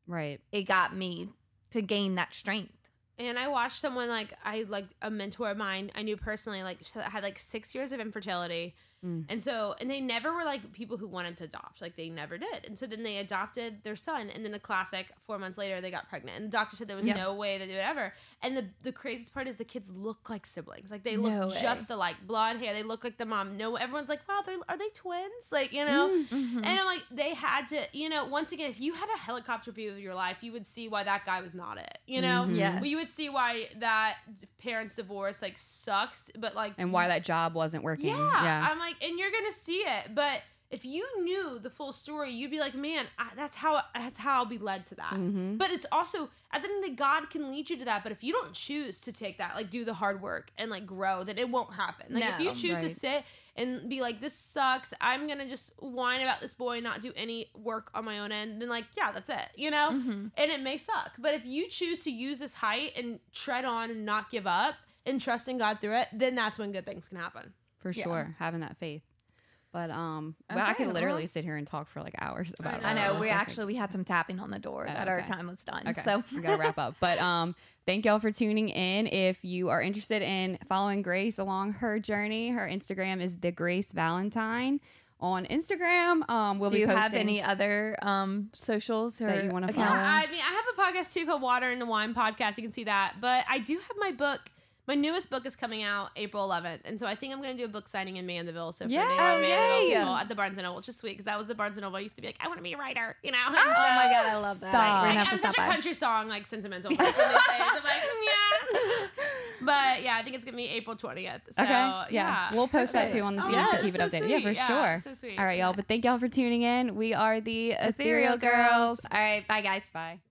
right It got me to gain that strength. And I watched someone like I like a mentor of mine I knew personally like so had like six years of infertility, Mm. and so and they never were like people who wanted to adopt like they never did, and so then they adopted their son, and then the classic four months later they got pregnant, and the doctor said there was Yeah. no way that they would ever. And the the craziest part is the kids look like siblings, like they look No way. just alike, blonde hair, they look like the mom. No, everyone's like, wow, they are they twins? Like you know. Mm-hmm. And I'm like, they had to, you know, once again, if you had a helicopter view of your life, you would see why that guy was not it, you know? Mhm. Yes. Well, you would see why that parents' divorce, like, sucks, but, like, and why that job wasn't working yeah, yeah I'm like, and you're gonna see it, but if you knew the full story, you'd be like, man, I, that's how that's how I'll be led to that. Mhm. But it's also at the end of the day, God can lead you to that. But if you don't choose to take that, like do the hard work and like grow, then it won't happen. Like if you No, choose to sit and be like, this sucks, I'm gonna just whine about this boy and not do any work on my own end, then like, yeah, that's it, you know. Mhm. And it may suck, but if you choose to use this height and tread on and not give up and trust in God through it, then that's when good things can happen. For Yeah. sure having that faith but um but i could literally well- sit here and talk for like hours about know. I know we like a- actually we had some tapping on the door Oh, that our time was done. Okay, So we gotta wrap up. But um, thank y'all for tuning in. If you are interested in following Grace along her journey, her Instagram is the Grace Valentine. On Instagram, um, we'll do be you have any other um socials or That you wanna follow? I mean, I have a podcast too called Water and the Wine Podcast. You can see that. But I do have my book, my newest book is coming out April 11th, and so I think I'm gonna do a book signing in Mandeville. So for Yay. the Oh, Mandeville yay. people at the Barnes and Noble, which is sweet because that was the Barnes and Noble. I used to be like, I want to be a writer, you know. Oh my god, I love that. Stop. We're I, have I'm to stop such a by. country song like sentimental person these days. I'm like, mm, yeah. But yeah, I think it's gonna be April 20th. So, okay. Yeah. yeah. We'll post that too on the Oh, feed yeah, to keep it so updated. Yeah, for. Yeah, sure. so sweet. All right, y'all. But thank y'all for tuning in. We are the Ethereal, Ethereal Girls. girls. All right, bye guys. Bye.